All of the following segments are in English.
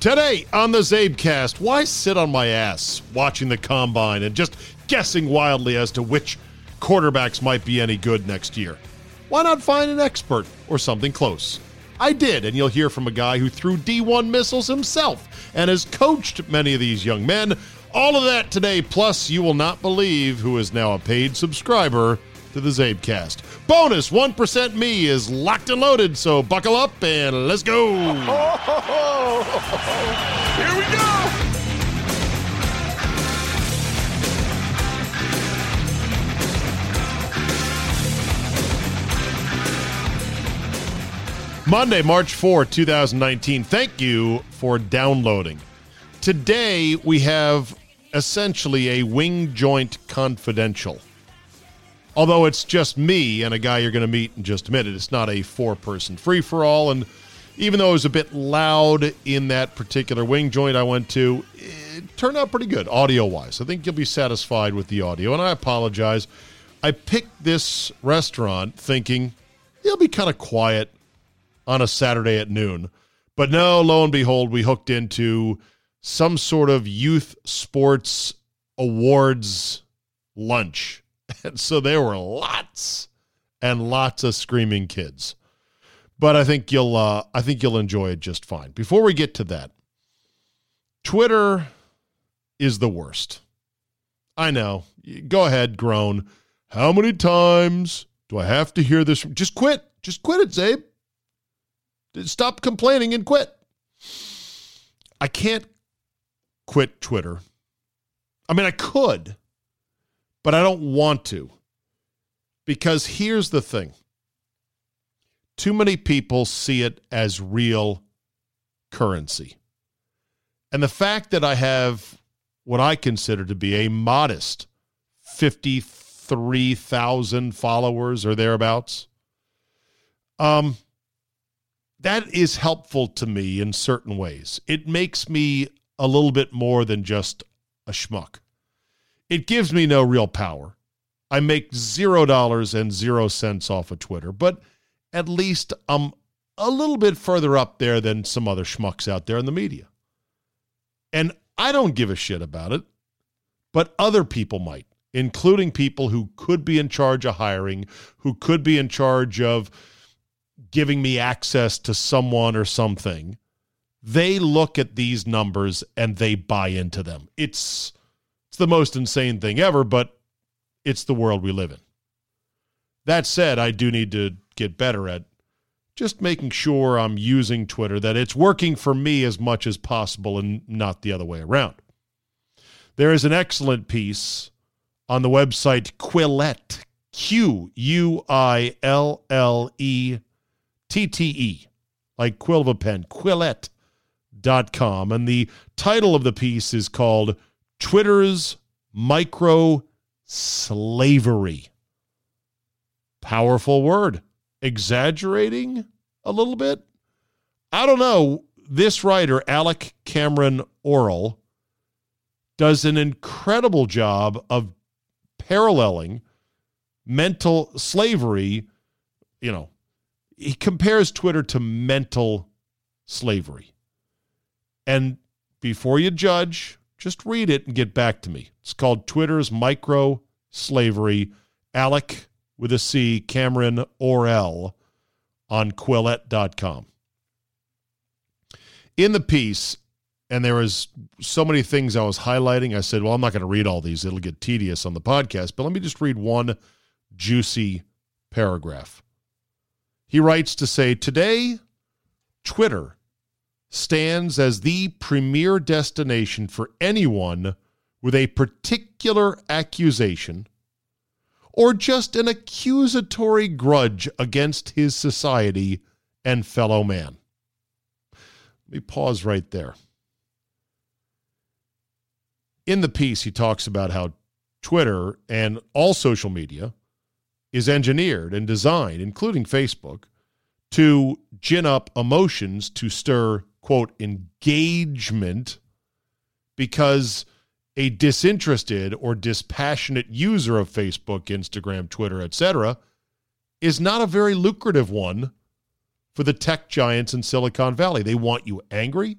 Today on the CzabeCast, why sit on my ass watching the combine and just guessing wildly as to which quarterbacks might be any good next year? Why not find an expert or something close? I did, and you'll hear from a guy who threw D1 missiles himself and has coached many of these young men. All of that today, plus you will not believe who is now a paid subscriber to the CzabeCast. Bonus 1% me is locked and loaded, so buckle up and let's go. Here we go. Monday, March 4, 2019. Thank you for downloading. Today, we have essentially a wing joint confidential. Although it's just me and a guy you're going to meet in just a minute, it's not a four person free for all. And even though it was a bit loud in that particular wing joint I went to, it turned out pretty good audio wise. I think you'll be satisfied with the audio. And I apologize. I picked this restaurant thinking it'll be kind of quiet on a Saturday at noon. But no, lo and behold, we hooked into some sort of youth sports awards lunch. And so there were lots and lots of screaming kids. But I think you'll uh, I think you'll enjoy it just fine. Before we get to that, Twitter is the worst. I know. Go ahead, groan. How many times do I have to hear this? Just quit. Just quit it, Czabe. Stop complaining and quit. I can't quit Twitter. I mean, I could, but I don't want to. Because here's the thing too many people see it as real currency. And the fact that I have what I consider to be a modest 53,000 followers or thereabouts, um, that is helpful to me in certain ways. It makes me a little bit more than just a schmuck. It gives me no real power. I make zero dollars and zero cents off of Twitter, but at least I'm a little bit further up there than some other schmucks out there in the media. And I don't give a shit about it, but other people might, including people who could be in charge of hiring, who could be in charge of giving me access to someone or something. They look at these numbers and they buy into them. It's the most insane thing ever, but it's the world we live in. That said, I do need to get better at just making sure I'm using Twitter, that it's working for me as much as possible and not the other way around. There is an excellent piece on the website Quillette, Q U I L L E T T E, like quill of a pen, quillette.com. And the title of the piece is called Twitter's Micro Slavery. Powerful word. Exaggerating a little bit? I don't know. This writer, Alec Cameron Oral, does an incredible job of paralleling mental slavery, you know, he compares Twitter to mental slavery. And before you judge, just read it and get back to me. It's called Twitter's Micro Slavery. Alec with a C, Cameron Orrell on Quillette.com. In the piece, and there was so many things I was highlighting. I said, well, I'm not going to read all these. It'll get tedious on the podcast, but let me just read one juicy paragraph. He writes to say, Today, Twitter stands as the premier destination for anyone with a particular accusation or just an accusatory grudge against his society and fellow man. Let me pause right there. In the piece, he talks about how Twitter and all social media is engineered and designed, including Facebook, to gin up emotions to stir, quote, engagement because a disinterested or dispassionate user of Facebook, Instagram, Twitter, etc., is not a very lucrative one for the tech giants in Silicon Valley. They want you angry.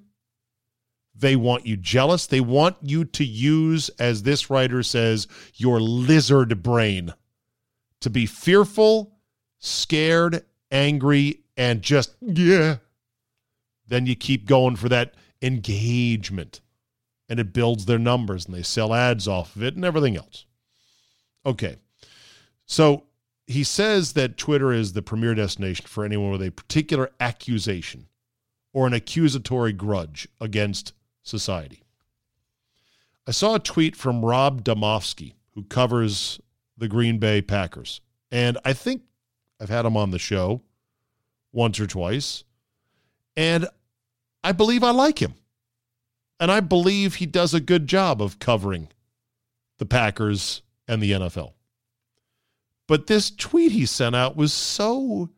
They want you jealous. They want you to use, as this writer says, your lizard brain to be fearful, scared, angry, and just, yeah. Then you keep going for that engagement and it builds their numbers and they sell ads off of it and everything else. Okay. So he says that Twitter is the premier destination for anyone with a particular accusation or an accusatory grudge against society. I saw a tweet from Rob Demovsky, who covers the Green Bay Packers. And I think I've had him on the show once or twice. And I believe I like him. And I believe he does a good job of covering the Packers and the NFL. But this tweet he sent out was so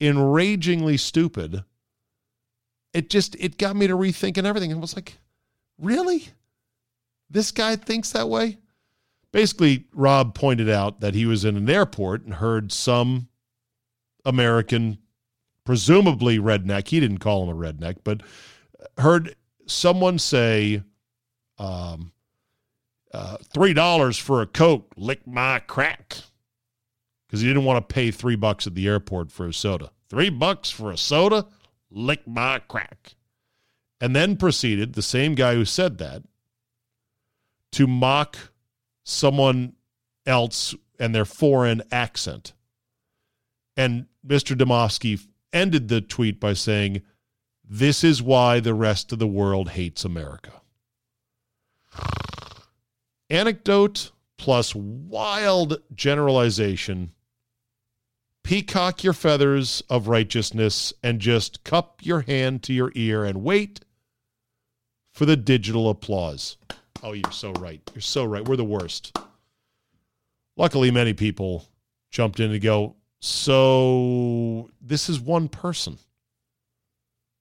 enragingly stupid. It just it got me to rethinking everything. And was like, really? This guy thinks that way? Basically, Rob pointed out that he was in an airport and heard some American, presumably redneck, he didn't call him a redneck, but heard someone say, um, uh, three dollars for a coke, lick my crack, because he didn't want to pay three bucks at the airport for a soda. Three bucks for a soda, lick my crack, and then proceeded the same guy who said that to mock someone else and their foreign accent. And Mr. Demovsky ended the tweet by saying, this is why the rest of the world hates America. Anecdote plus wild generalization. Peacock your feathers of righteousness and just cup your hand to your ear and wait for the digital applause. Oh, you're so right. You're so right. We're the worst. Luckily, many people jumped in to go, so this is one person.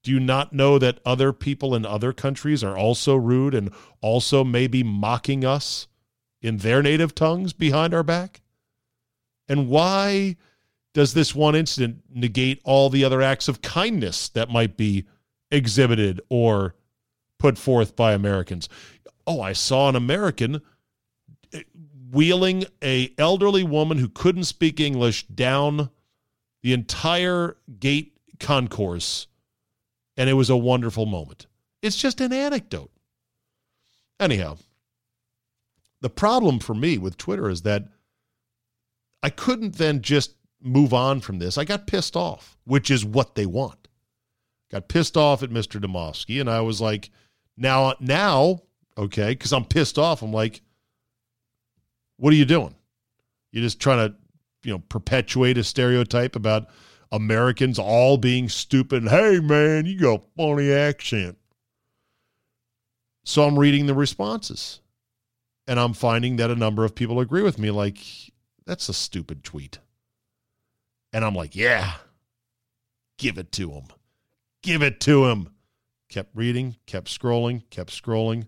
Do you not know that other people in other countries are also rude and also maybe mocking us in their native tongues behind our back? And why does this one incident negate all the other acts of kindness that might be exhibited or put forth by Americans? Oh, I saw an American eh, wheeling a elderly woman who couldn't speak English down the entire gate concourse and it was a wonderful moment. It's just an anecdote. Anyhow, the problem for me with Twitter is that I couldn't then just move on from this. I got pissed off, which is what they want. Got pissed off at Mr. Demovsky, and I was like, now, now, okay, because I'm pissed off. I'm like, what are you doing? You're just trying to, you know, perpetuate a stereotype about Americans all being stupid. Hey, man, you got a funny accent. So I'm reading the responses and I'm finding that a number of people agree with me. Like, that's a stupid tweet. And I'm like, yeah, give it to him. Give it to him. Kept reading, kept scrolling, kept scrolling.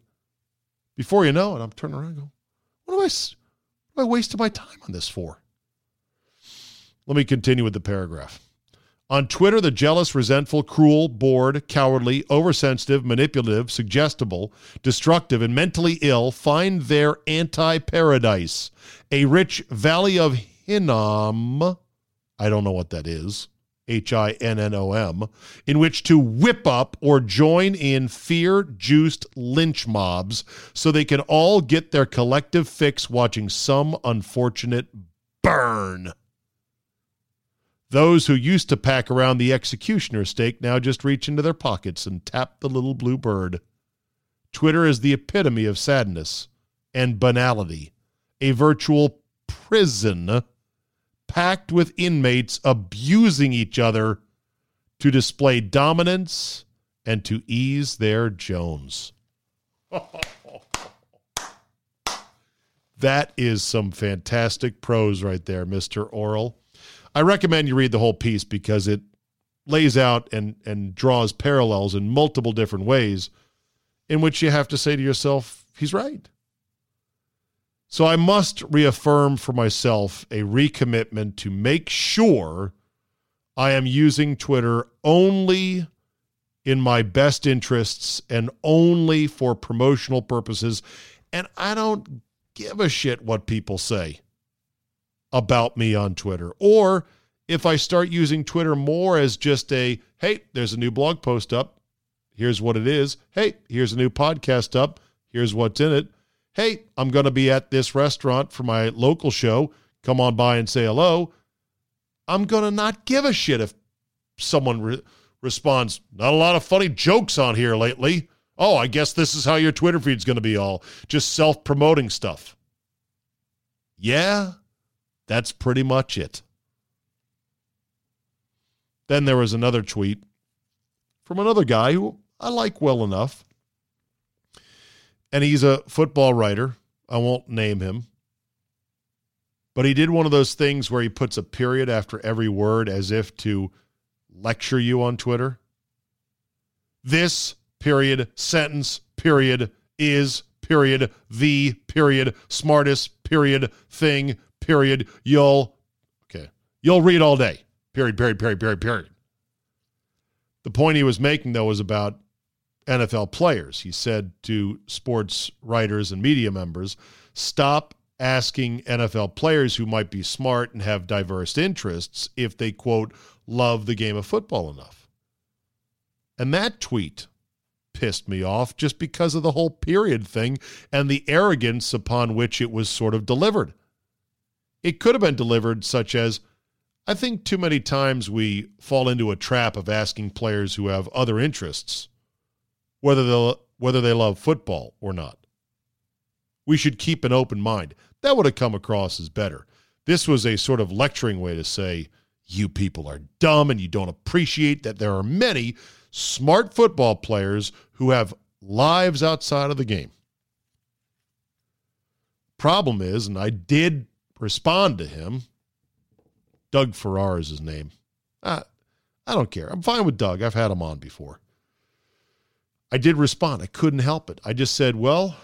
Before you know it, I'm turning around and go, what am I, am I wasting my time on this for? Let me continue with the paragraph. On Twitter, the jealous, resentful, cruel, bored, cowardly, oversensitive, manipulative, suggestible, destructive, and mentally ill find their anti paradise, a rich valley of Hinnom. I don't know what that is. H I N N O M, in which to whip up or join in fear juiced lynch mobs so they can all get their collective fix watching some unfortunate burn. Those who used to pack around the executioner stake now just reach into their pockets and tap the little blue bird. Twitter is the epitome of sadness and banality, a virtual prison packed with inmates abusing each other to display dominance and to ease their Jones. that is some fantastic prose right there, Mr. Oral. I recommend you read the whole piece because it lays out and, and draws parallels in multiple different ways in which you have to say to yourself, he's right. So I must reaffirm for myself a recommitment to make sure I am using Twitter only in my best interests and only for promotional purposes. And I don't give a shit what people say about me on Twitter. Or if I start using Twitter more as just a, hey, there's a new blog post up. Here's what it is. Hey, here's a new podcast up. Here's what's in it. Hey, I'm going to be at this restaurant for my local show. Come on by and say hello. I'm going to not give a shit if someone re- responds, not a lot of funny jokes on here lately. Oh, I guess this is how your Twitter feed's going to be all just self promoting stuff. Yeah, that's pretty much it. Then there was another tweet from another guy who I like well enough. And he's a football writer. I won't name him. But he did one of those things where he puts a period after every word as if to lecture you on Twitter. This period, sentence, period, is, period, the, period, smartest, period, thing, period, you'll, okay, you'll read all day. Period, period, period, period, period. The point he was making, though, was about NFL players. He said to sports writers and media members, stop asking NFL players who might be smart and have diverse interests if they, quote, love the game of football enough. And that tweet pissed me off just because of the whole period thing and the arrogance upon which it was sort of delivered. It could have been delivered such as, I think too many times we fall into a trap of asking players who have other interests whether they whether they love football or not. We should keep an open mind. That would have come across as better. This was a sort of lecturing way to say you people are dumb and you don't appreciate that there are many smart football players who have lives outside of the game. Problem is, and I did respond to him, Doug Farrar is his name. I, I don't care. I'm fine with Doug. I've had him on before. I did respond. I couldn't help it. I just said, well,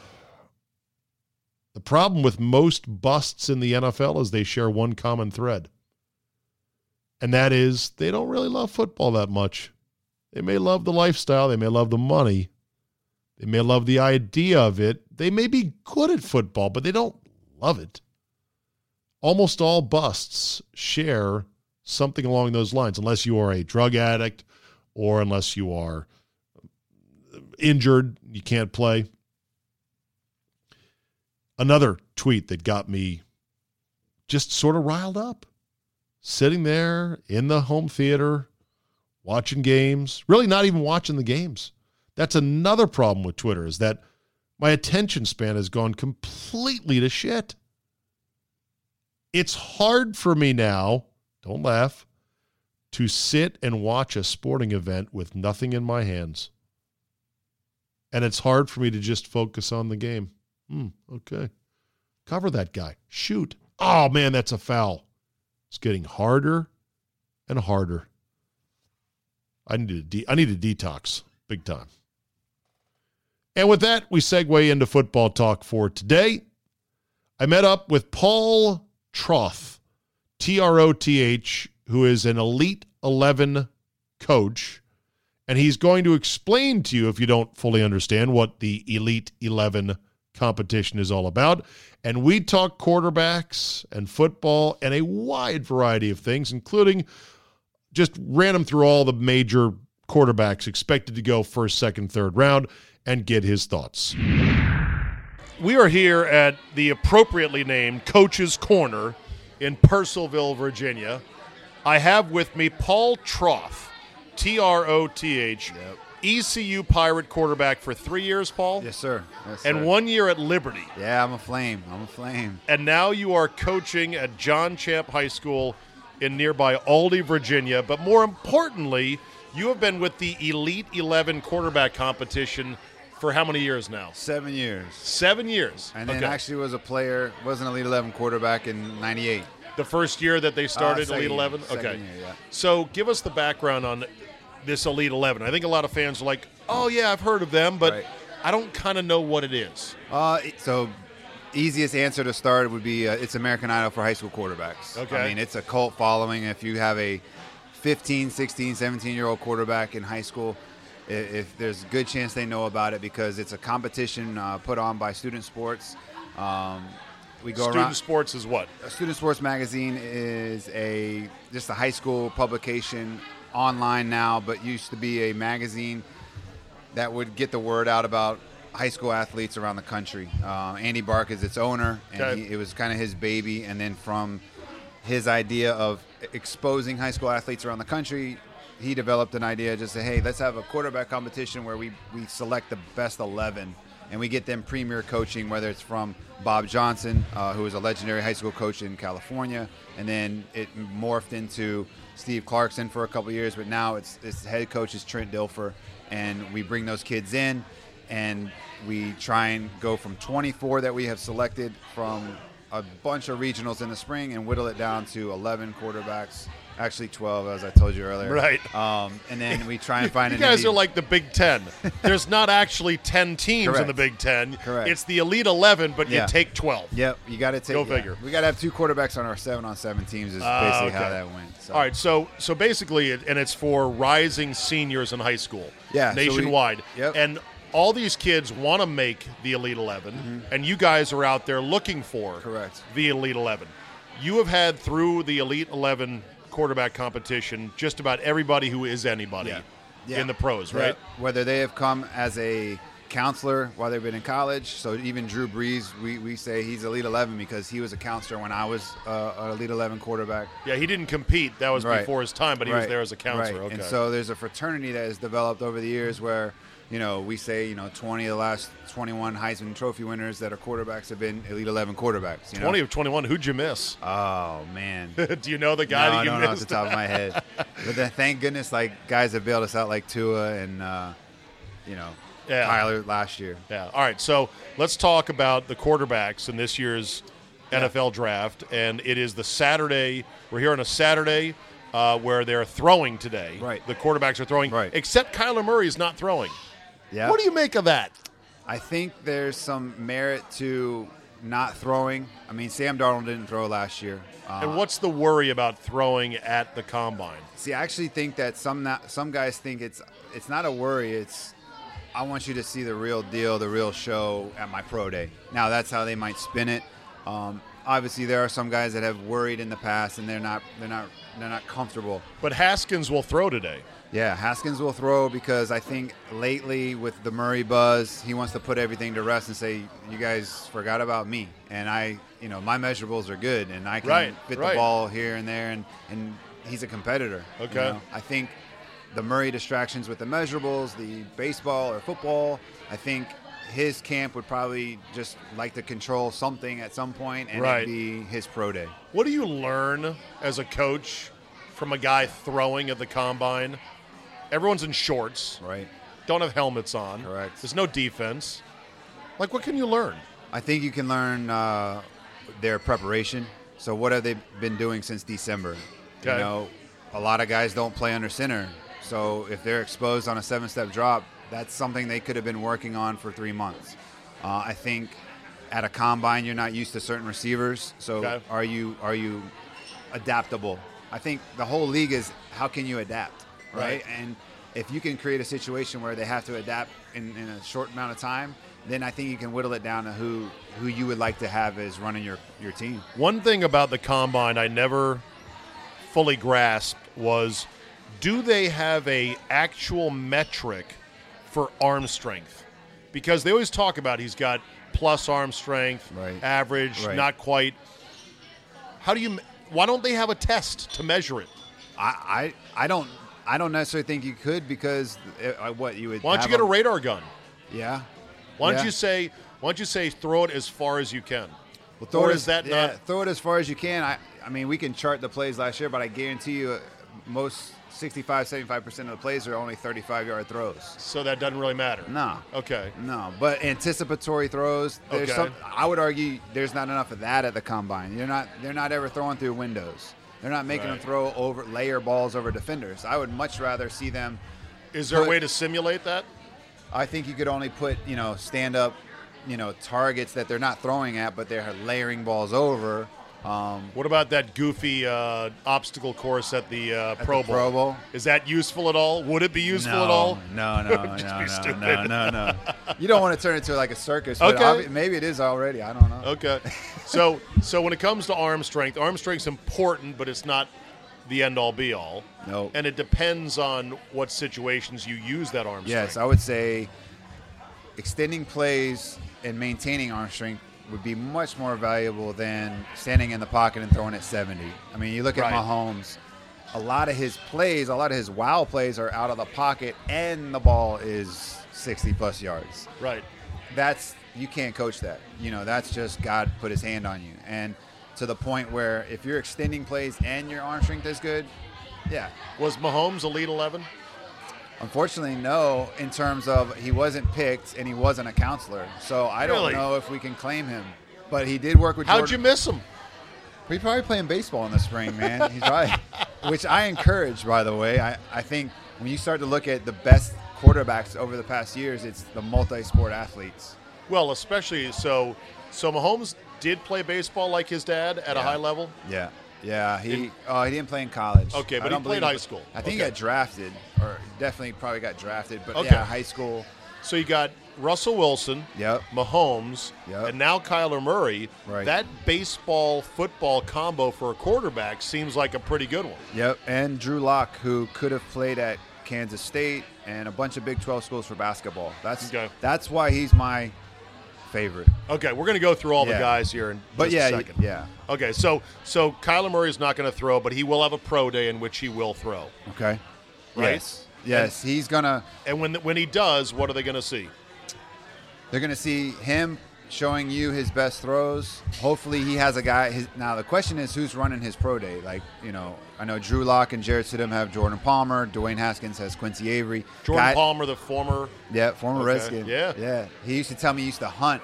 the problem with most busts in the NFL is they share one common thread. And that is they don't really love football that much. They may love the lifestyle, they may love the money, they may love the idea of it. They may be good at football, but they don't love it. Almost all busts share something along those lines, unless you are a drug addict or unless you are injured, you can't play. Another tweet that got me just sort of riled up. Sitting there in the home theater, watching games, really not even watching the games. That's another problem with Twitter is that my attention span has gone completely to shit. It's hard for me now, don't laugh, to sit and watch a sporting event with nothing in my hands. And it's hard for me to just focus on the game. Hmm, okay. Cover that guy. Shoot. Oh, man, that's a foul. It's getting harder and harder. I need a de- I need a detox big time. And with that, we segue into football talk for today. I met up with Paul Troth, T R O T H, who is an Elite 11 coach and he's going to explain to you, if you don't fully understand, what the Elite 11 competition is all about. And we talk quarterbacks and football and a wide variety of things, including just ran him through all the major quarterbacks expected to go first, second, third round and get his thoughts. We are here at the appropriately named Coach's Corner in Purcellville, Virginia. I have with me Paul Troth, T R O T H, ECU Pirate quarterback for three years, Paul, Yes, sir. Yes, and sir. one year at Liberty. Yeah, I'm a flame. I'm a flame. And now you are coaching at John Champe High School in nearby Aldie, Virginia. But more importantly, you have been with the Elite 11 quarterback competition for how many years now? Seven years. Seven years. And then Okay. actually was a player, was an Elite 11 quarterback in 98. The first year that they started Uh, Elite 11? Okay. year, yeah. So give us the background on this Elite 11. I think a lot of fans are like, oh, yeah, I've heard of them, but Right. I don't kind of know what it is. Uh, so easiest answer to start would be uh, it's American Idol for high school quarterbacks. Okay. I mean, it's a cult following. If you have a 15, 16, 17 year old quarterback in high school, if there's a good chance they know about it because it's a competition uh, put on by Student Sports. Um, we go Student around. sports is what? Student Sports Magazine is a just a high school publication online now, but used to be a magazine that would get the word out about high school athletes around the country. Uh, Andy Bark is its owner, and Okay. he, it was kind of his baby. And then from his idea of exposing high school athletes around the country, he developed an idea just to hey, let's have a quarterback competition where we we select the best eleven. And we get them premier coaching, whether it's from Bob Johnson, uh, who was a legendary high school coach in California, and then it morphed into Steve Clarkson for a couple years, but now it's, it's head coach is Trent Dilfer, and we bring those kids in, and we try and go from 24 that we have selected from a bunch of regionals in the spring and whittle it down to 11 quarterbacks, actually 12, as I told you earlier. Right. Um, and then we try and find You guys are like the Big Ten. There's not actually 10 teams in the Big Ten. Correct. It's the Elite 11, but Yeah. you take 12. Yep, you got to take. Go yeah. figure. We got to have two quarterbacks on our seven on seven teams. Is Ah, basically okay. how that went. So. All right, so so basically, it, and it's for rising seniors in high school, Yeah, so we- nationwide, yep. and all these kids want to make the Elite 11, and you guys are out there looking for Mm-hmm. Correct. the Elite 11. You have had through the Elite 11 quarterback competition just about everybody who is anybody Yeah. Yeah. in the pros, Yeah. right? Whether they have come as a counselor while they've been in college. So even Drew Brees, we, we say he's Elite 11 because he was a counselor when I was uh, an Elite 11 quarterback. Yeah, he didn't compete. That was Right. before his time, but he was there as a counselor. Right. Okay. And so there's a fraternity that has developed over the years where, you know, we say, you know, 20 of the last 21 Heisman Trophy winners that are quarterbacks have been Elite 11 quarterbacks. You know? 20 of 21, who'd you miss? Oh, man. Do you know the guy no, that you I don't know off the top of my head. but then, thank goodness, like guys have bailed us out, like Tua and uh, you know Yeah. Tyler last year. Yeah. All right. So let's talk about the quarterbacks in this year's NFL draft. And it is the Saturday. We're here on a Saturday uh, where they're throwing today. Right. The quarterbacks are throwing. Right. Except Kyler Murray is not throwing. Yeah. What do you make of that? I think there's some merit to not throwing. I mean, Sam Darnold didn't throw last year. Uh, And what's the worry about throwing at the combine? See, I actually think that some not, some guys think it's it's not a worry. It's I want you to see the real deal, the real show at my pro day. Now that's how they might spin it. Um, obviously, there are some guys that have worried in the past, and they're not they're not they're not comfortable. But Haskins will throw today. Yeah, Haskins will throw because I think lately with the Murray buzz, he wants to put everything to rest and say, "You guys forgot about me." And I, you know, my measurables are good, and I can Right, fit right. the ball here and there, and and he's a competitor. you Okay. know. I think the Murray distractions with the measurables, the baseball or football, I think his camp would probably just like to control something at some point, and Right. it'd be his pro day. What do you learn as a coach from a guy throwing at the combine? Everyone's in shorts, Right. don't have helmets on. Correct. There's no defense. Like, what can you learn? I think you can learn uh, their preparation. So, what have they been doing since December? Okay. You know, a lot of guys don't play under center. So, if they're exposed on a seven step drop, that's something they could have been working on for three months. Uh, I think at a combine, you're not used to certain receivers. So, Okay. are you are you adaptable? I think the whole league is how can you adapt, right? Right. And if you can create a situation where they have to adapt in, in a short amount of time, then I think you can whittle it down to who who you would like to have as running your your team. One thing about the combine I never fully grasped was do they have a actual metric for arm strength? Because they always talk about he's got plus arm strength, Right. average, Right. not quite. How do you? Why don't they have a test to measure it? I, I I don't I don't necessarily think you could because uh, what you would. Why don't you get a them- radar gun? Yeah. Why don't Yeah. you say? Why don't you say throw it as far as you can? Well, throw or it is that yeah, not? throw it as far as you can? I I mean, we can chart the plays last year, but I guarantee you, uh, most 65, 75 percent of the plays are only 35 yard throws. So that doesn't really matter. No. Okay. No, but anticipatory throws. There's Okay. some. I would argue there's not enough of that at the combine. You're not. They're not ever throwing through windows. They're not making Right. them throw over layer balls over defenders. I would much rather see them. Is there a way to simulate that? I think you could only put you know stand up, you know targets that they're not throwing at, but they're layering balls over. Um, What about that goofy uh, obstacle course at the uh, the Pro Bowl? Pro Bowl? Is that useful at all? Would it be useful no, at all? No, no, no, no, no, no, no. You don't want to turn it into like a circus. But Okay. maybe it is already. I don't know. Okay. So so when it comes to arm strength, arm strength's important, but it's not the end all be all. No. And it depends on what situations you use that arm Yes, strength. Yes, I would say extending plays and maintaining arm strength would be much more valuable than standing in the pocket and throwing at 70. I mean, you look at Right. Mahomes, a lot of his plays, a lot of his wow plays are out of the pocket and the ball is 60 plus yards. Right. That's you can't coach that. You know, that's just God put his hand on you. And to the point where if you're extending plays and your arm strength is good, yeah, Was Mahomes Elite 11? Unfortunately, no. In terms of he wasn't picked and he wasn't a counselor, so I don't Really? know if we can claim him. But he did work with. How'd Jordan. you miss him? He's probably playing baseball in the spring, man. He's probably, which I encourage, by the way. I, I think when you start to look at the best quarterbacks over the past years, it's the multi-sport athletes. Well, especially so. So Mahomes did play baseball like his dad at a Yeah. high level. Yeah, yeah. He oh he didn't play in college. Okay, but I he played high school. I think Okay. he got drafted, or definitely probably got drafted. But Okay. yeah, high school. So you got Russell Wilson, Yep. Mahomes, Yep. and now Kyler Murray. Right. That baseball football combo for a quarterback seems like a pretty good one. Yep, and Drew Lock, who could have played at Kansas State and a bunch of Big 12 schools for basketball. That's Okay. that's why he's my favorite. Okay, we're going to go through all the guys here in But just yeah, a second. yeah. Okay, so so Kyler Murray is not going to throw, but he will have a pro day in which he will throw. Okay. Right? Yes. Yes, he's gonna. And when when he does, what are they going to see? They're gonna see him showing you his best throws. Hopefully, he has a guy. His, now the question is, who's running his pro day? Like you know, I know Drew Lock and Jarrett Stidham have Jordan Palmer. Dwayne Haskins has Quincy Avery. Jordan Guy- Palmer, the former. Yeah, former Okay, Redskin. yeah. yeah. He used to tell me he used to hunt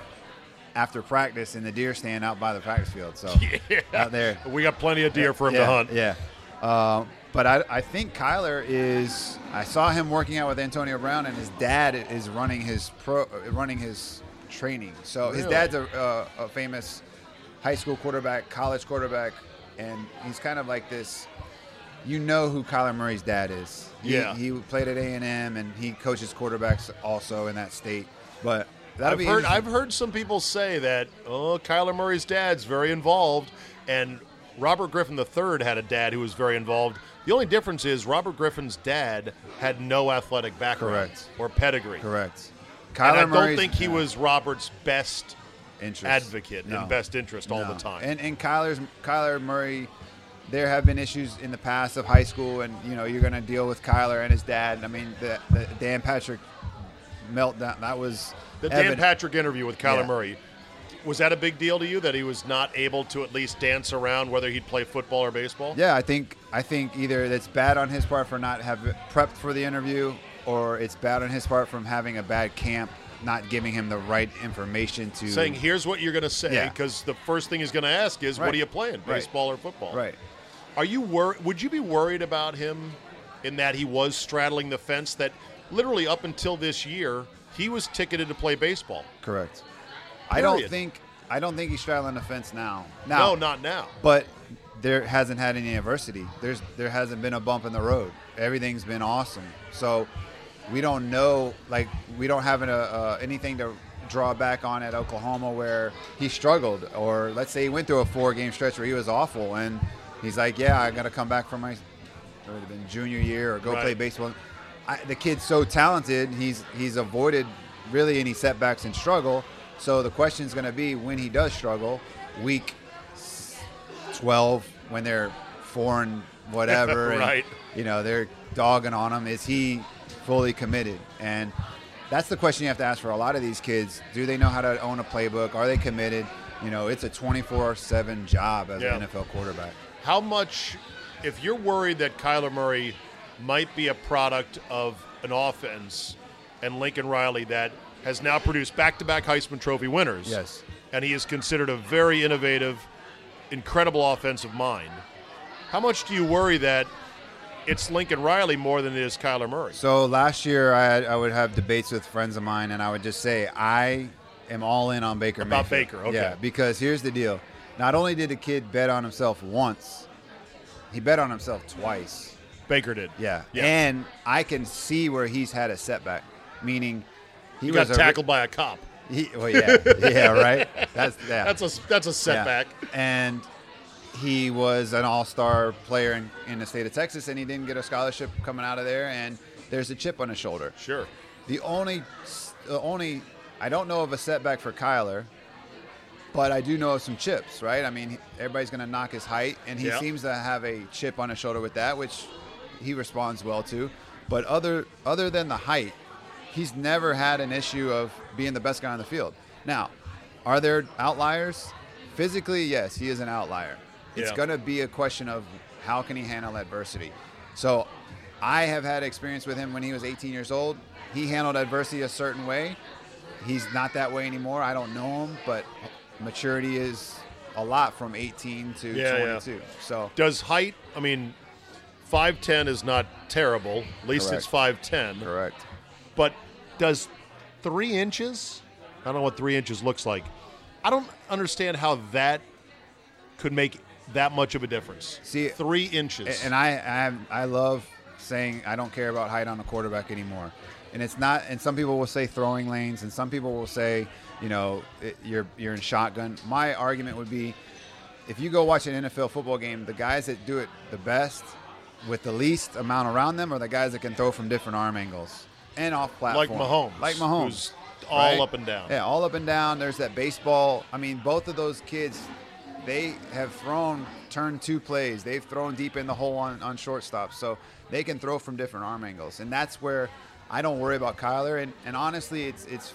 after practice in the deer stand out by the practice field. So out there, We got plenty of deer for him yeah, to hunt. Yeah. Um, but I, I think Kyler is. I saw him working out with Antonio Brown, and his dad is running his pro, running his training. So his dad's a, a, a famous high school quarterback, college quarterback, and he's kind of like this. You know who Kyler Murray's dad is. He, Yeah. He played at A and M, and he coaches quarterbacks also in that state. But that'll I've be heard. I've heard some people say that oh Kyler Murray's dad's very involved and Robert Griffin III had a dad who was very involved. The only difference is Robert Griffin's dad had no athletic background Correct. or pedigree. correct. And I don't think he no. was Robert's best interest. advocate No. and best interest all the time. And and Kyler's Kyler Murray, there have been issues in the past of high school, and you know you're going to deal with Kyler and his dad. I mean, the, the Dan Patrick meltdown that was the Dan evident- Patrick interview with Kyler Yeah. Murray. Was that a big deal to you that he was not able to at least dance around whether he'd play football or baseball? Yeah, I think I think either that's bad on his part for not have prepped for the interview, or it's bad on his part from having a bad camp, not giving him the right information to Saying, here's what you're going to say, Yeah. because the first thing he's going to ask is, what are you playing, Right. baseball or football? right. Are you wor- Would you be worried about him in that he was straddling the fence? That literally up until this year, he was ticketed to play baseball. Correct. I don't think I don't think he's straddling the fence now. No, not now. but there hasn't had any adversity. There's there hasn't been a bump in the road. Everything's been awesome. So we don't know like we don't have an, uh, anything to draw back on at Oklahoma where he struggled or let's say he went through a four game stretch where he was awful and he's like yeah I got to come back from my it would have been junior year or go Right. play baseball. I, the kid's so talented. He's he's avoided really any setbacks and struggle. So the question is going to be when he does struggle, week 12 when they're four and whatever, and, you know they're dogging on him. Is he fully committed? And that's the question you have to ask for a lot of these kids. Do they know how to own a playbook? Are they committed? You know, it's a 24/7 job as Yeah. an NFL quarterback. How much, if you're worried that Kyler Murray might be a product of an offense and Lincoln Riley that has now produced back to back Heisman Trophy winners. Yes. And he is considered a very innovative, incredible offensive mind. How much do you worry that it's Lincoln Riley more than it is Kyler Murray? So last year, I, had, I would have debates with friends of mine, and I would just say I am all in on Baker. About Mayfield. Baker, okay. Yeah, because here's the deal: not only did the kid bet on himself once, he bet on himself twice. Baker did. Yeah, Yeah. and I can see where he's had a setback, meaning he he was got a, tackled by a cop. He, well, yeah, yeah, right. That's yeah. That's a that's a setback. Yeah. And he was an all-star player in, in the state of Texas, and he didn't get a scholarship coming out of there. And there's a chip on his shoulder. Sure. The only, the only, I don't know of a setback for Kyler, but I do know of some chips. Right? I mean, everybody's going to knock his height, and he seems to have a chip on his shoulder with that, which he responds well to. But other, other than the height, he's never had an issue of being the best guy on the field. Now, are there outliers? Physically, yes, he is an outlier. It's Yeah. going to be a question of how can he handle adversity. So, I have had experience with him when he was 18 years old. He handled adversity a certain way. He's not that way anymore. I don't know him, but maturity is a lot from 18 to Yeah, yeah. 22. So, Does height? I mean, five ten is not terrible. At least Correct. it's five ten. correct. But does three inches? I don't know what three inches looks like. I don't understand how that could make that much of a difference. See, three inches. And I, I, I love saying I don't care about height on a quarterback anymore. And it's not. And some people will say throwing lanes, and some people will say, you know, it, you're you're in shotgun. My argument would be, if you go watch an NFL football game, the guys that do it the best with the least amount around them are the guys that can throw from different arm angles and off platform. like Mahomes, Like Mahomes. who's all right? up and down. Yeah, all up and down. There's that baseball. I mean, both of those kids, they have thrown turn two plays. They've thrown deep in the hole on, on shortstop. So they can throw from different arm angles. And that's where I don't worry about Kyler. And, and honestly, it's it's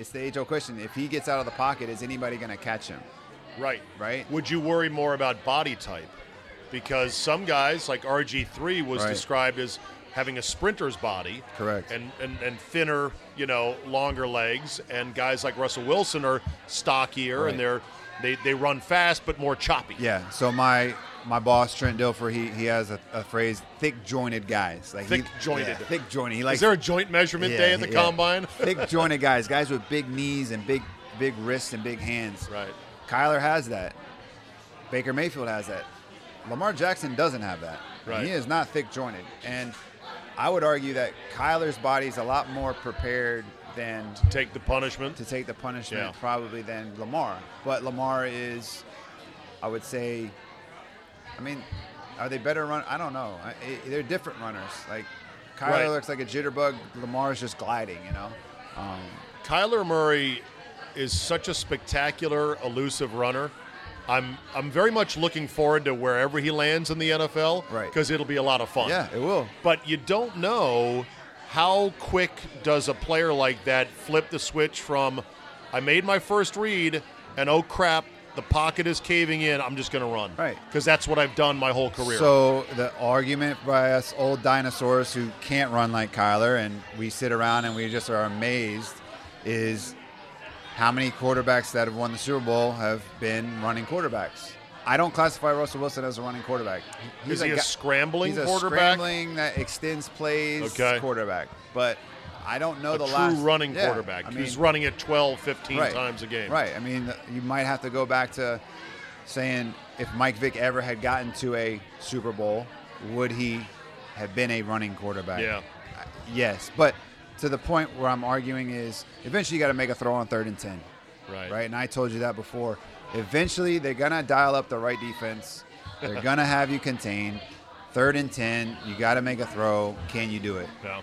it's the age old question. If he gets out of the pocket, is anybody going to catch him? Right. Right. Would you worry more about body type? Because some guys, like RG3, was Right. described as having a sprinter's body. Correct. And, and, and thinner, you know, longer legs. And guys like Russell Wilson are stockier Right. and they're they, they run fast but more choppy. Yeah. So my my boss Trent Dilfer, he he has a, a phrase: thick jointed guys. Like he- Thick-jointed. yeah, thick jointed. He likes Is there a joint measurement Yeah, day at the yeah. combine? Thick jointed guys, guys with big knees and big big wrists and big hands. right. Kyler has that. Baker Mayfield has that. Lamar Jackson doesn't have that. Right. He is not thick jointed. And I would argue that Kyler's body is a lot more prepared than Take the punishment. to take the punishment Yeah. probably than Lamar. But Lamar is, I would say, I mean, are they better run? I don't know. I, I- they're different runners. Like Kyler Right. looks like a jitterbug. Lamar's just gliding. You know. Um, Kyler Murray is such a spectacular, elusive runner. I'm I'm very much looking forward to wherever he lands in the NFL, Right. Because it'll be a lot of fun. yeah, it will. But you don't know how quick does a player like that flip the switch from I made my first read and oh crap, the pocket is caving in. I'm just going to run, Right. Because that's what I've done my whole career. So the argument by us old dinosaurs who can't run like Kyler, and we sit around and we just are amazed, is how many quarterbacks that have won the Super Bowl have been running quarterbacks. I don't classify Russell Wilson as a running quarterback. is he a guy- scrambling he's a quarterback? scrambling that extends plays Okay. quarterback. But I don't know a the true last running Yeah, quarterback I who's mean, running it 12, 15 right, times a game. Right. I mean, you might have to go back to saying if Mike Vick ever had gotten to a Super Bowl, would he have been a running quarterback? Yeah. Yes, but to the point where I'm arguing is eventually you got to make a throw on third and ten, Right. right? And I told you that before. Eventually they're gonna dial up the right defense. They're gonna have you contained. Third and ten, you got to make a throw. Can you do it? Yeah.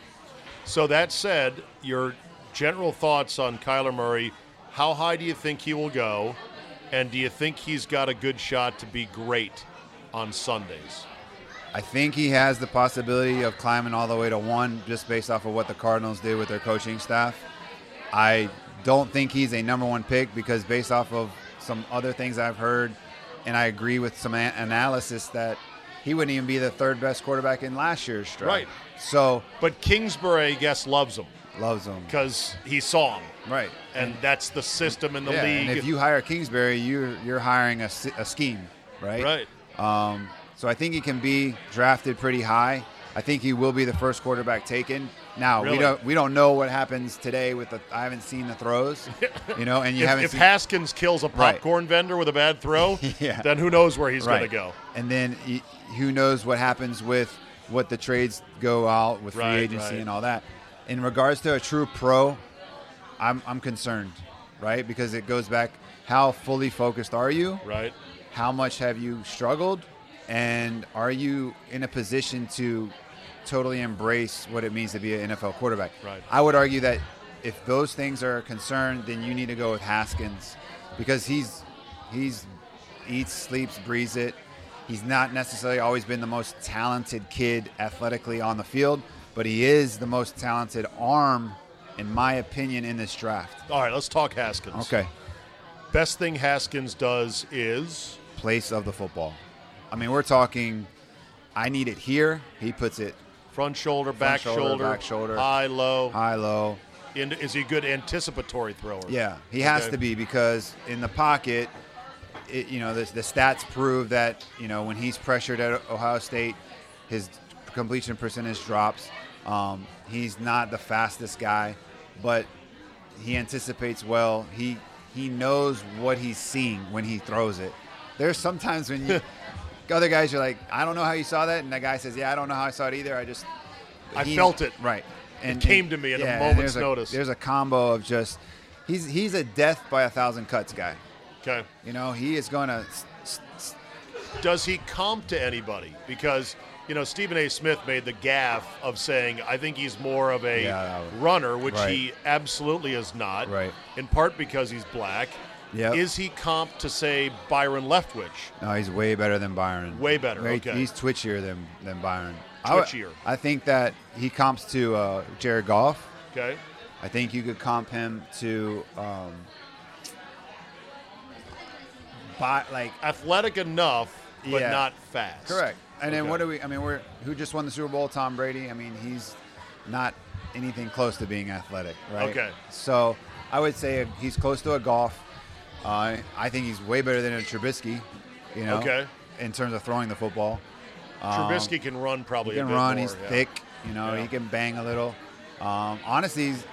So that said, your general thoughts on Kyler Murray. How high do you think he will go? And do you think he's got a good shot to be great on Sundays? I think he has the possibility of climbing all the way to one just based off of what the Cardinals did with their coaching staff. I don't think he's a number one pick because based off of some other things I've heard, and I agree with some a- analysis that he wouldn't even be the third best quarterback in last year's draft. Right. So But Kingsbury, I guess, loves him loves him. because he saw him, Right. and that's the system in the yeah, league. and if you hire Kingsbury, you're you're hiring a, a scheme, right? right. Um, so I think he can be drafted pretty high. I think he will be the first quarterback taken. Now Really? we don't we don't know what happens today with the. I haven't seen the throws, you know, and you If, haven't if seen Haskins kills a Right. popcorn vendor with a bad throw, Yeah. then who knows where he's right. going to go? And then who knows what happens with what the trades go out with free agency right. and all that. In regards to a true pro, I'm I'm concerned, right? Because it goes back how fully focused are you? Right. how much have you struggled and are you in a position to totally embrace what it means to be an NFL quarterback? Right. I would argue that if those things are a concern, then you need to go with Haskins because he's he's eats, sleeps, breathes it. He's not necessarily always been the most talented kid athletically on the field, but he is the most talented arm, in my opinion, in this draft. All right, let's talk Haskins. Okay. Best thing Haskins does is Place of the football. I mean, we're talking I need it here. He puts it front shoulder, back shoulder, shoulder, back shoulder. high, low. high low. In, is he a good anticipatory thrower? Yeah, he has Okay. to be because in the pocket, it, you know, the, the stats prove that you know when he's pressured at Ohio State, his completion percentage drops. Um, he's not the fastest guy, but he anticipates well. He he knows what he's seeing when he throws it. There's sometimes when you, other guys are like, I don't know how you saw that, and that guy says, Yeah, I don't know how I saw it either. I just I he- felt it. right. And came to me in a moment's there's notice. There's a combo of just he's he's a death by a thousand cuts guy. Okay. You know, he is going to Does he comp to anybody? Because you know Stephen A. Smith made the gaffe of saying I think he's more of a Yeah, runner, which right. he absolutely is not. Right. In part because he's black. Yep. Is he comp to say Byron Leftwich? No, he's way better than Byron. Way better, Way- okay. He's twitchier than than Byron. I Twitchier. I, think that he comps to uh, Jared Goff. Okay. I think you could comp him to um, by, like Athletic enough, but Yeah. not fast. Correct. And then what do we? I mean, we're who just won the Super Bowl? Tom Brady. I mean, he's not anything close to being athletic, right? Okay. So I would say he's close to a Goff. Uh, I think he's way better than a Trubisky. You know, Okay. in terms of throwing the football. Trubisky can run probably He a can bit run. more, he's yeah. thick. You know, Yeah. he can bang a little. Um, honestly, he's,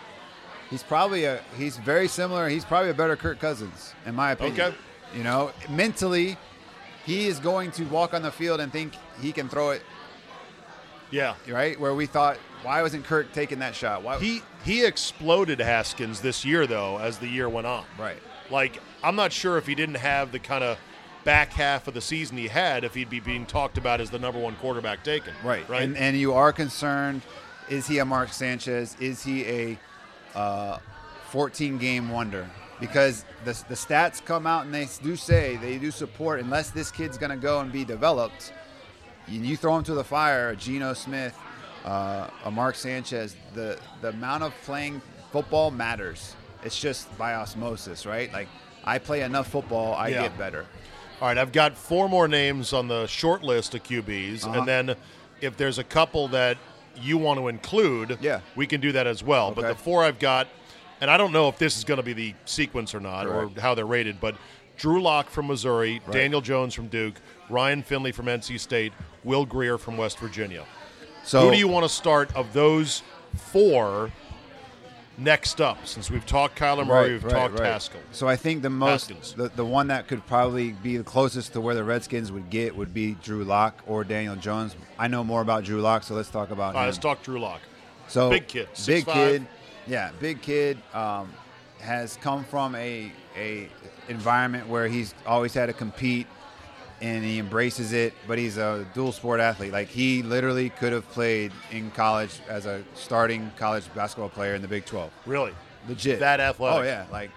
he's probably a he's very similar. He's probably a better Kirk Cousins, in my opinion. Okay. You know, mentally, he is going to walk on the field and think he can throw it Yeah. right? Where we thought, why wasn't Kirk taking that shot? Why? He he exploded Haskins this year though as the year went on. right. Like I'm not sure if he didn't have the kind of back half of the season he had if he'd be being talked about as the number one quarterback taken. Right. Right. And, and you are concerned is he a Mark Sanchez? Is he a uh, 14 game wonder? Because the, the stats come out and they do say, they do support, unless this kid's going to go and be developed, you, you throw him to the fire, a Geno Smith, uh, a Mark Sanchez, the, the amount of playing football matters. It's just by osmosis, right? Like, I play enough football, I Yeah. get better. All right, I've got four more names on the short list of QBs, Uh-huh. and then if there's a couple that you want to include, Yeah. we can do that as well. But the four I've got, and I don't know if this is going to be the sequence or not, Correct. or how they're rated, but Drew Lock from Missouri, Right. Daniel Jones from Duke, Ryan Finley from NC State, Will Grier from West Virginia. So, Who do you want to start of those four next up? Since we've talked Kyler Murray, we've talked Haskell. So I think the most Haskins. the, the one that could probably be the closest to where the Redskins would get would be Drew Lock or Daniel Jones. I know more about Drew Lock, so let's talk about All right, him. let's talk Drew Lock. so big kid, big 6'5". kid, yeah, big kid. Um, has come from a a environment where he's always had to compete. And he embraces it. But he's a dual sport athlete. Like he literally could have played in college as a starting college basketball player in the Big 12. Really? Legit. That athletic. Oh yeah, like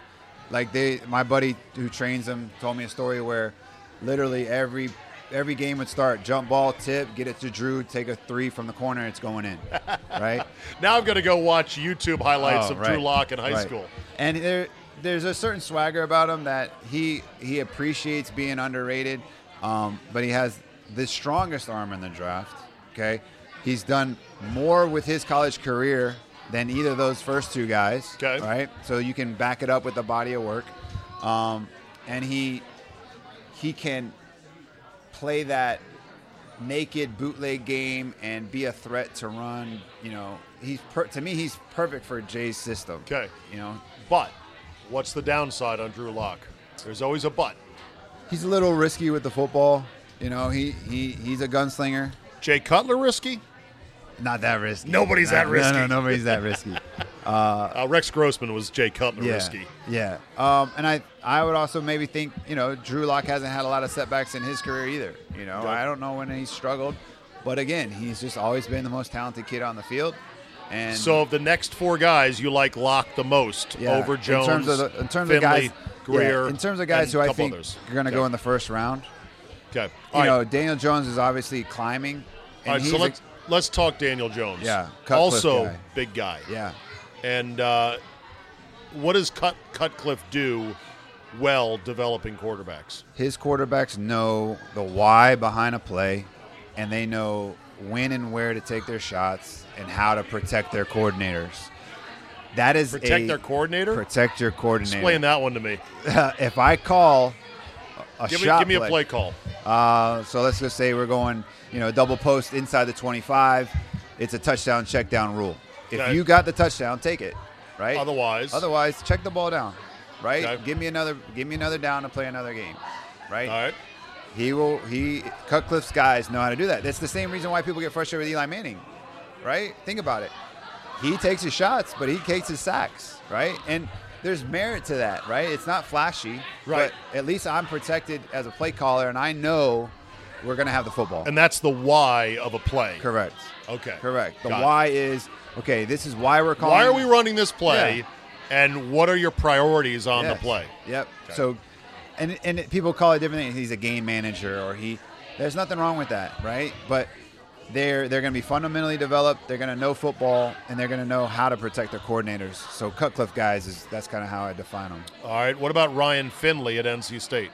like they my buddy who trains him told me a story where literally every every game would start jump ball tip get it to Drew take a three from the corner it's going in right Now I'm going to go watch YouTube highlights Oh, of right, Drew Lock in high right. school. and there there's a certain swagger about him that he he appreciates being underrated um, but he has the strongest arm in the draft okay he's done more with his college career than either of those first two guys Okay. right so you can back it up with the body of work um, and he he can play that naked bootleg game and be a threat to run. You know, he's per- to me he's perfect for Jay's system. Okay. You know, But what's the downside on Drew Lock? There's always a but. He's a little risky with the football. You know, he he he's a gunslinger. Jay Cutler risky? Not that risky. Nobody's that risky. No, no, nobody's that risky. Uh, Rex Grossman was Jay Cutler yeah, risky. yeah. Um, and I I would also maybe think you know Drew Lock hasn't had a lot of setbacks in his career either. You know. I don't know when he's struggled, but again, he's just always been the most talented kid on the field. And So of the next four guys, you like Lock the most Yeah, over Jones, In terms of, the, in terms Finley, of guys, Grier, yeah, in terms of guys who I think others. are going to Okay. go in the first round. Okay. You All right. know, Daniel Jones is obviously climbing. And All right, so let's let's talk Daniel Jones. Yeah, Cutcliffe also guy. big guy. yeah, And uh, what does Cut Cutcliffe do well developing quarterbacks? his quarterbacks know the why behind a play, and they know when and where to take their shots and how to protect their coordinators. That is Protect a, their coordinator. protect your coordinator. Explain that one to me. if I call a Give me, shot give me a play call. Uh, so let's just say we're going, you know, double post inside the 25. It's a touchdown check down rule. If Okay. you got the touchdown, take it, right? Otherwise, Otherwise, check the ball down, right? Okay. Give me another, give me another down to play another game, right? all right. He will. He Cutcliffe's guys know how to do that. That's the same reason why people get frustrated with Eli Manning, right? Think about it. He takes his shots, but he takes his sacks, right? And there's merit to that, right? It's not flashy, Right. But at least I'm protected as a play caller, and I know we're gonna have the football. And that's the why of a play. Correct. Okay. Correct. The Got why is okay. This is why we're calling. Why are we running this play? Yeah. And what are your priorities on the play? Yep. Okay. So, and and people call it different things. He's a game manager, or he. There's nothing wrong with that, right? But they're they're going to be fundamentally developed. They're going to know football, and they're going to know how to protect their coordinators. So Cutcliffe guys is that's kind of how I define them. All right. What about Ryan Finley at NC State?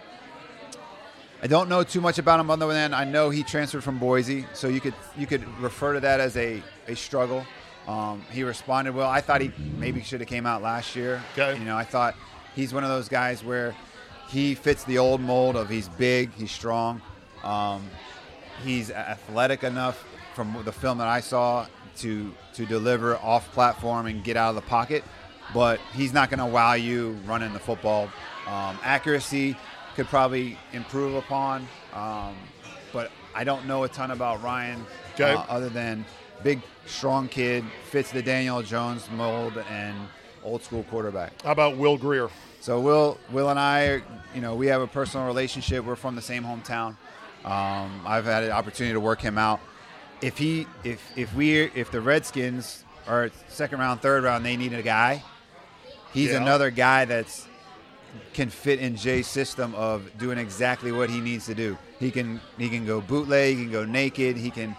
I don't know too much about him other than I know he transferred from Boise, so you could you could refer to that as a, a struggle. Um, he responded well. I thought he maybe should have came out last year. Okay. You know, I thought he's one of those guys where he fits the old mold of he's big, he's strong, um, he's athletic enough from the film that I saw to to deliver off platform and get out of the pocket, but he's not going to wow you running the football. Um, accuracy could probably improve upon, um, but I don't know a ton about Ryan Okay. uh, other than big, strong kid, fits the Daniel Jones mold and old school quarterback. How about Will Grier? So Will, Will and I, you know, we have a personal relationship. We're from the same hometown. Um, I've had an opportunity to work him out. If he, if if we, if the Redskins are second round, third round, they need a guy. He's Yeah. another guy that's can fit in Jay's system of doing exactly what he needs to do. He can he can go bootleg, he can go naked, he can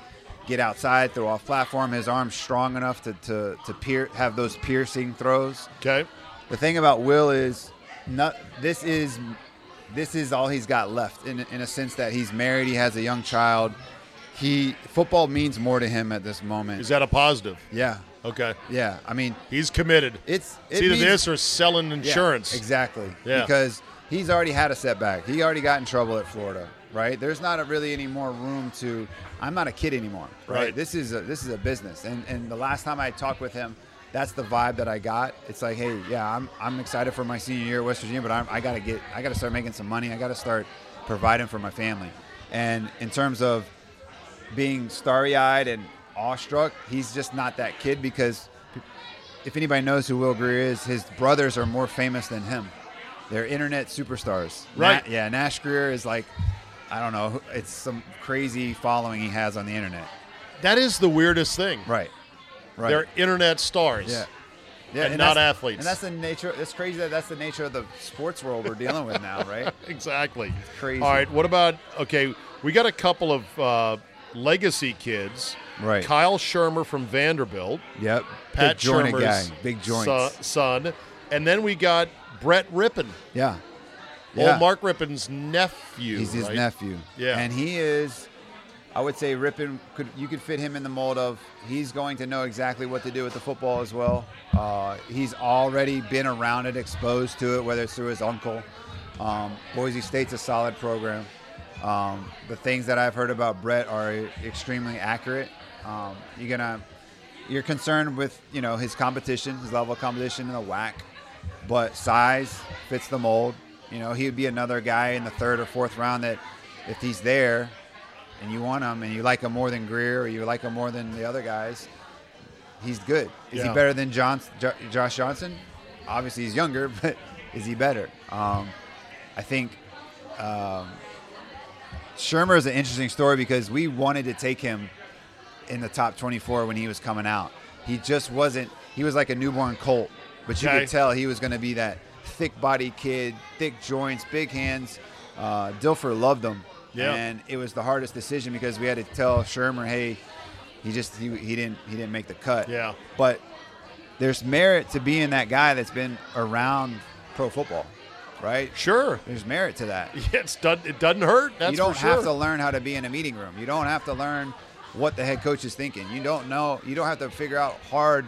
get outside, throw off platform. His arm's strong enough to to to pier, have those piercing throws. Okay. The thing about Will is, not this is this is all he's got left in in a sense that he's married, he has a young child. He football means more to him at this moment. Is that a positive? yeah, Okay. yeah. I mean, He's committed. it's It's it either means- this or selling yeah, insurance. exactly. Yeah. Because he's already had a setback. He already got in trouble at Florida. Right. There's not a really any more room to. I'm not a kid anymore. Right. Right. This is a this is a business. And and the last time I talked with him, that's the vibe that I got. It's like, hey, yeah, I'm I'm excited for my senior year at West Virginia, but I'm, I got to get I got to start making some money. I got to start providing for my family. And in terms of being starry-eyed and awestruck, he's just not that kid because if anybody knows who Will Grier is, his brothers are more famous than him. They're internet superstars. Right. Na- yeah, Nash Grier is like I don't know. It's some crazy following he has on the internet. That is the weirdest thing. Right. Right. They're internet stars. yeah. Yeah, and not athletes. And that's the nature. It's crazy that that's the nature of the sports world we're dealing with now, right? exactly. crazy. All right. What about okay? We got a couple of uh, legacy kids. Right. Kyle Shurmur from Vanderbilt. Yep. Pat Big Shurmur's guy. Big joints. son, and then we got Brett Rypien, yeah. old Mark Rypien's nephew. He's his right? nephew. Yeah. And he is I would say Rypien could you could fit him in the mold of he's going to know exactly what to do with the football as well. Uh, he's already been around it, exposed to it, whether it's through his uncle. Um, Boise State's a solid program. Um, the things that I've heard about Brett are extremely accurate. Um, you're gonna you're concerned with you know his competition, his level of competition in the WAC, but size fits the mold. You know he would be another guy in the third or fourth round that if he's there and you want him and you like him more than Grier or you like him more than the other guys, he's good. Is Yeah. he better than John, Jo- Josh Johnson? Obviously he's younger, but is he better? Um, I think um, Shurmur is an interesting story because we wanted to take him in the top 24 when he was coming out. He just wasn't. He was like a newborn colt, but you Okay. could tell he was going to be that thick-bodied kid, thick joints, big hands. Uh, Dilfer loved him, Yeah. and it was the hardest decision because we had to tell Shurmur, "Hey, he just he, he didn't he didn't make the cut." Yeah. but there's merit to being that guy that's been around pro football, right? Sure. There's merit to that Yeah, it's done, it doesn't hurt. That's you don't sure. have to learn how to be in a meeting room. You don't have to learn what the head coach is thinking. You don't know. You don't have to figure out hard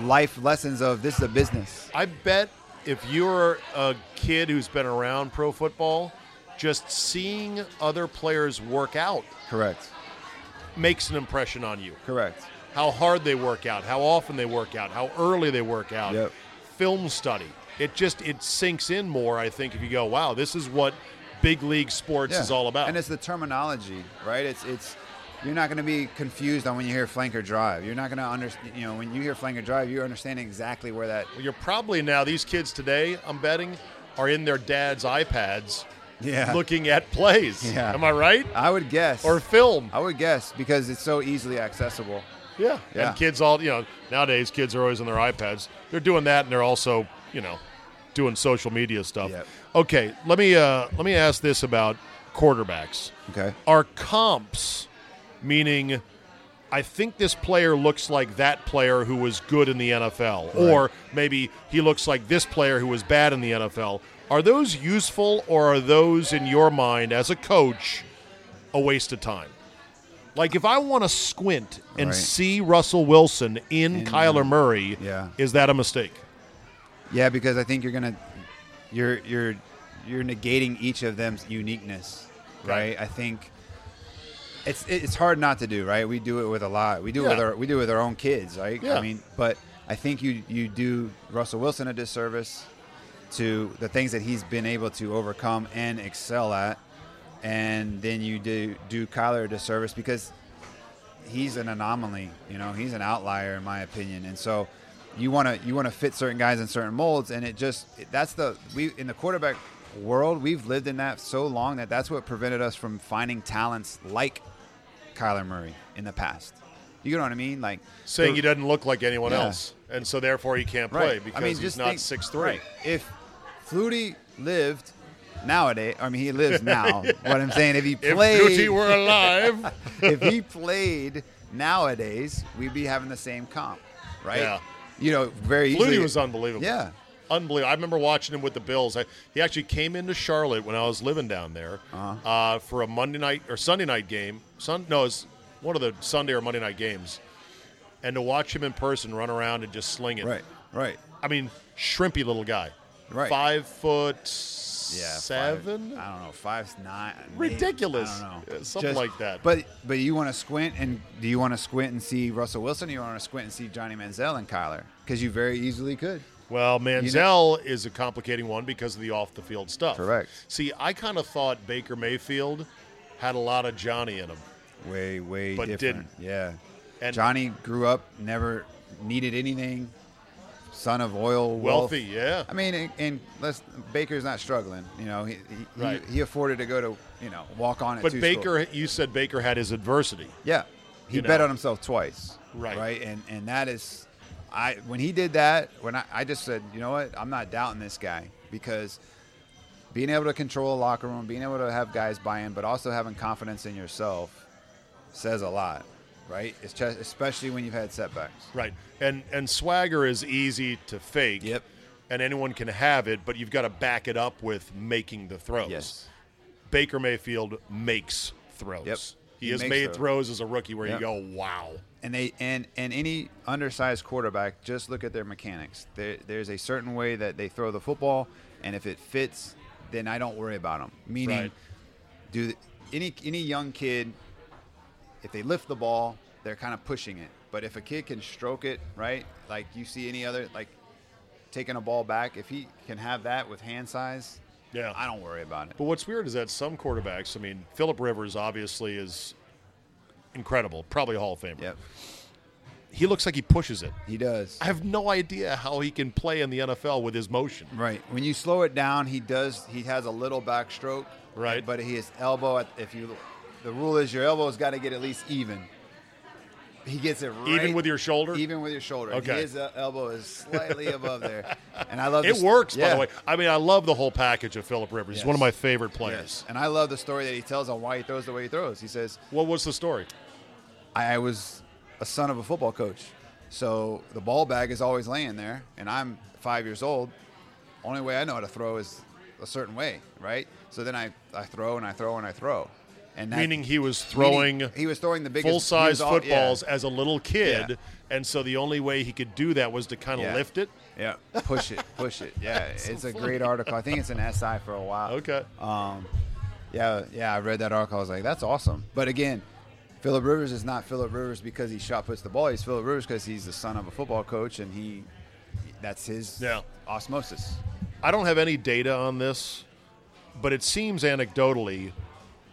life lessons of this is a business. I bet if you're a kid who's been around pro football, just seeing other players work out Correct. makes an impression on you. Correct. How hard they work out, how often they work out, how early they work out. Yep. Film study. It just it sinks in more, I think, if you go, wow, this is what big league sports is all about. And it's the terminology, right? It's it's you're not going to be confused on when you hear flanker drive. You're not going to understand. You know, when you hear flanker drive, you're understanding exactly where that. Well, You're probably now these kids today, I'm betting, are in their dad's iPads Yeah. looking at plays. Yeah. Am I right? I would guess. Or film. I would guess because it's so easily accessible. Yeah. Yeah. And kids all, you know, nowadays kids are always on their iPads. They're doing that and they're also, you know, doing social media stuff. Yep. Okay, let me uh let me ask this about quarterbacks. Okay. Are comps meaning I think this player looks like that player who was good in the NFL or maybe he looks like this player who was bad in the NFL. Are those useful or are those in your mind as a coach a waste of time? Like if I want to squint and Right. see Russell Wilson in, In, Kyler Murray, yeah. is that a mistake? Yeah, because I think you're gonna you're you're you're negating each of them's uniqueness, right? I think it's it's hard not to do, right? We do it with a lot. We do it with our we do it with our own kids, right? Yeah. I mean, but I think you you do Russell Wilson a disservice to the things that he's been able to overcome and excel at, and then you do do Kyler a disservice because he's an anomaly. You know, he's an outlier in my opinion, and so you want to you want to fit certain guys in certain molds, and it just that's the we in the quarterback world we've lived in that so long that that's what prevented us from finding talents like Kyler Murray in the past. You know what I mean? Like Saying he doesn't look like anyone Yeah. else, and so therefore he can't play right. because I mean, he's not six three. right. If Flutie lived nowadays, I mean he lives now. What I'm saying, if he played, If Flutie were alive, if he played nowadays, we'd be having the same comp, right? Yeah. You know, very easily. Flutie was unbelievable. Yeah. unbelievable. I remember watching him with the Bills. I, he actually came into Charlotte when I was living down there Uh-huh. uh, for a Monday night or Sunday night game. Sun, no, it was one of the Sunday or Monday night games. And to watch him in person run around and just sling it. Right. Right. I mean, shrimpy little guy. Right. Five foot Yeah. seven. Five, I don't know. Five nine. Ridiculous. I don't know. Yeah, something like that. But but you want to squint and do you want to squint and see Russell Wilson? or You want to squint and see Johnny Manziel and Kyler because you very easily could. Well, Manziel is a complicating one because of the off the field stuff. Correct. See, I kind of thought Baker Mayfield had a lot of Johnny in him. Way way But different. didn't. Yeah. And Johnny grew up, never needed anything, son of oil, wealth. Wealthy, yeah. I mean, and, and let's, Baker's not struggling. You know, he he, Right. he he afforded to go to you know walk on at But Baker, schools. you said Baker had his adversity. yeah, he bet know. on himself twice. Right. right, and and that is, I when he did that, when I, I just said, you know what, I'm not doubting this guy because being able to control a locker room, being able to have guys buy in, but also having confidence in yourself says a lot, right? It's just, especially when you've had setbacks. Right. And and swagger is easy to fake. Yep. And anyone can have it, but you've got to back it up with making the throws. Yes. Baker Mayfield makes throws. Yep. He, He has made throws. throws as a rookie where Yep. you go, wow. and they and and any undersized quarterback just look at their mechanics there, there's a certain way that they throw the football and if it fits then i don't worry about them meaning Right. do the, any any young kid if they lift the ball they're kind of pushing it but if a kid can stroke it right like you see any other like taking a ball back if he can have that with hand size Yeah. i don't worry about it But what's weird is that some quarterbacks, I mean, Philip Rivers obviously is incredible, probably a Hall of Famer. yep He looks like he pushes it. he does I have no idea how he can play in the NFL with his motion. Right. When you slow it down, he does. He has a little backstroke. Right. But his elbow, at- if you, the rule is your elbow's got to get at least even. He gets it right, Even with your shoulder? Even with your shoulder. Okay. His uh, elbow is slightly above there, and I love. It works, by the way. I mean, I love the whole package of Philip Rivers. He's one of my favorite players. Yes. And I love the story that he tells on why he throws the way he throws. He says, What was the story? I was a son of a football coach. So the ball bag is always laying there, and I'm five years old. Only way I know how to throw is a certain way, right? So then I, I throw and I throw and I throw. And that, Meaning he was throwing he was throwing the biggest full size he was all- footballs Yeah, as a little kid, Yeah. and so the only way he could do that was to kind of Yeah. lift it. yeah, push it, push it. Yeah, it's a great article. I think it's an SI for a while. Okay. Um, yeah, yeah, I read that article. I was like, that's awesome. But again, Philip Rivers is not Philip Rivers because he shot puts the ball. He's Philip Rivers because he's the son of a football coach, and he that's his Yeah. osmosis. I don't have any data on this, but it seems anecdotally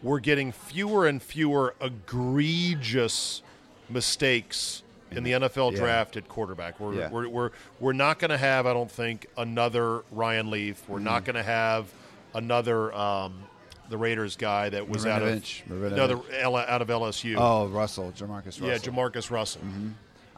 we're getting fewer and fewer egregious mistakes in the NFL Yeah. draft at quarterback. We're, Yeah. we're, we're, we're not going to have, I don't think, another Ryan Leaf. We're Mm-hmm. not going to have another um, the Raiders guy that was out of Marinovich. No, the, out of LSU. Oh, Russell, Jamarcus Russell. yeah, Jamarcus Russell.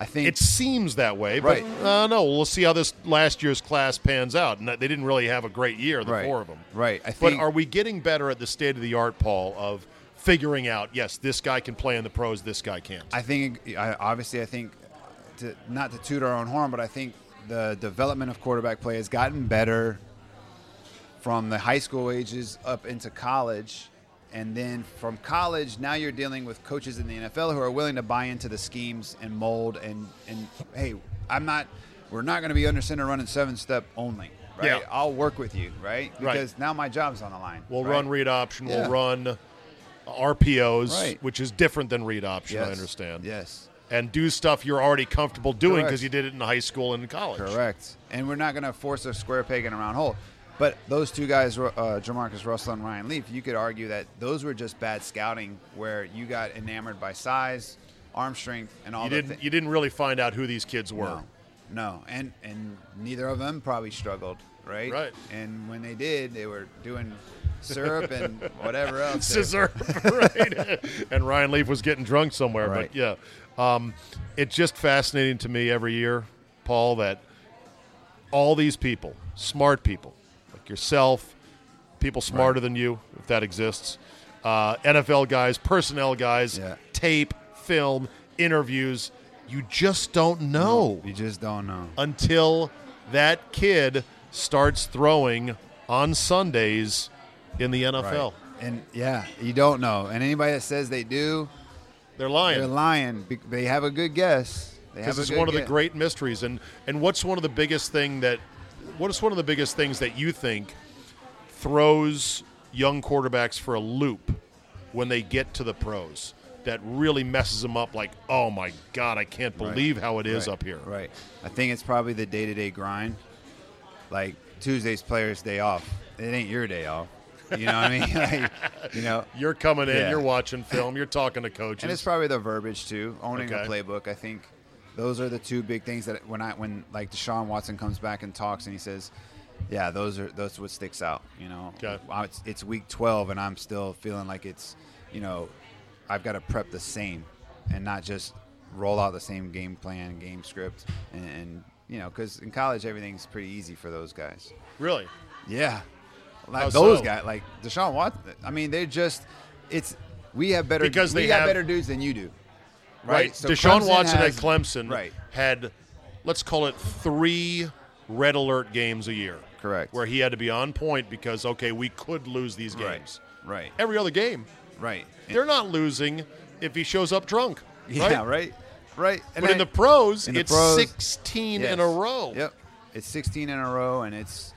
I think It seems that way, Right. but uh, no. We'll see how this last year's class pans out. And they didn't really have a great year, the Right. four of them. Right. I but are we getting better at the state of the art, Paul, of figuring out? Yes, this guy can play in the pros. This guy can't. I think I, obviously I think to, not to toot our own horn, but I think the development of quarterback play has gotten better from the high school ages up into college. And then from college, now you're dealing with coaches in the NFL who are willing to buy into the schemes and mold and and hey, I'm not we're not going to be under center running seven step only, right? Yeah. I'll work with you, right? Right. Because now my job's on the line. we'll right? run read option. Yeah. We'll run RPOs, Right. which is different than read option. I understand. Yes. And do stuff you're already comfortable doing because you did it in high school and in college. Correct. And we're not going to force a square peg in a round hole. But those two guys, uh, Jamarcus Russell and Ryan Leaf, you could argue that those were just bad scouting where you got enamored by size, arm strength, and all You the didn't. thi- You didn't really find out who these kids were. No, no, and and neither of them probably struggled, right? Right. And when they did, they were doing syrup and whatever else. Scissor, right? and Ryan Leaf was getting drunk somewhere. Right. But yeah, um, it's just fascinating to me every year, Paul, that all these people, smart people like yourself, people smarter than you, if that exists, uh, NFL guys, personnel guys, Yeah. tape, film, interviews, you just don't know You just don't know. until that kid starts throwing on Sundays in the NFL. Right. And yeah, you don't know. And anybody that says they do, They're lying. they're lying. They have a good guess. They have because it's one of the great mysteries. And and what's one of the biggest thing that what is one of the biggest things that you think throws young quarterbacks for a loop when they get to the pros that really messes them up? Like, oh my god, I can't Right. believe how it is Right. up here. Right. I think it's probably the day to day grind. Like Tuesday's players' day off. It ain't your day off. You know what I mean? Like, you know. You're coming in, Yeah. you're watching film, you're talking to coaches. And it's probably the verbiage too, owning Okay. a playbook. I think those are the two big things that when I when like Deshaun Watson comes back and talks and he says, "Yeah, those are those what sticks out." You know, Okay. It's, it's week 12 and I'm still feeling like it's, you know, I've got to prep the same and not just roll out the same game plan, game script, and, and you know, because in college everything's pretty easy for those guys. Really? Yeah, like How those so? guys, like Deshaun Watson. I mean, they're just it's we have better Because we they got have- better dudes than you do, Right. right? So Deshaun Clemson Watson has- at Clemson right? had, let's call it three red alert games a year. Correct. Where he had to be on point because, okay, we could lose these games. Right, Every other game, right. they're not losing if he shows up drunk. yeah, right? right, right. And But in the pros, in the it's pros, 16 in a row. Yep, it's 16 in a row, and it's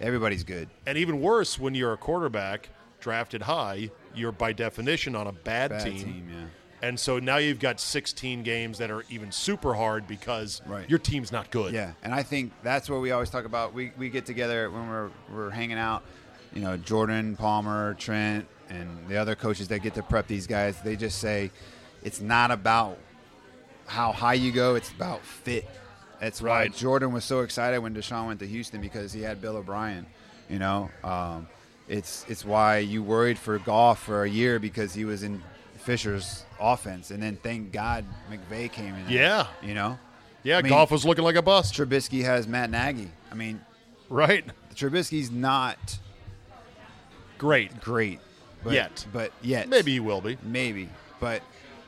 everybody's good. And even worse, when you're a quarterback drafted high, you're by definition on a bad, Bad team. team, yeah. And so now you've got 16 games that are even super hard because Right. your team's not good. Yeah, and I think that's what we always talk about. We, we get together when we're we're hanging out. You know, Jordan, Palmer, Trent, and the other coaches that get to prep these guys. They just say it's not about how high you go; it's about fit. That's Right. Jordan was so excited when Deshaun went to Houston because he had Bill O'Brien. You know, um, it's it's why you worried for Goff for a year because he was in Fisher's offense, and then thank God McVay came in. Yeah. you know. Yeah, I mean- Goff was looking like a bust. Trubisky has Matt Nagy. I mean, Right. Trubisky's not Great. great but, Yet. but yet Maybe he will be. maybe, but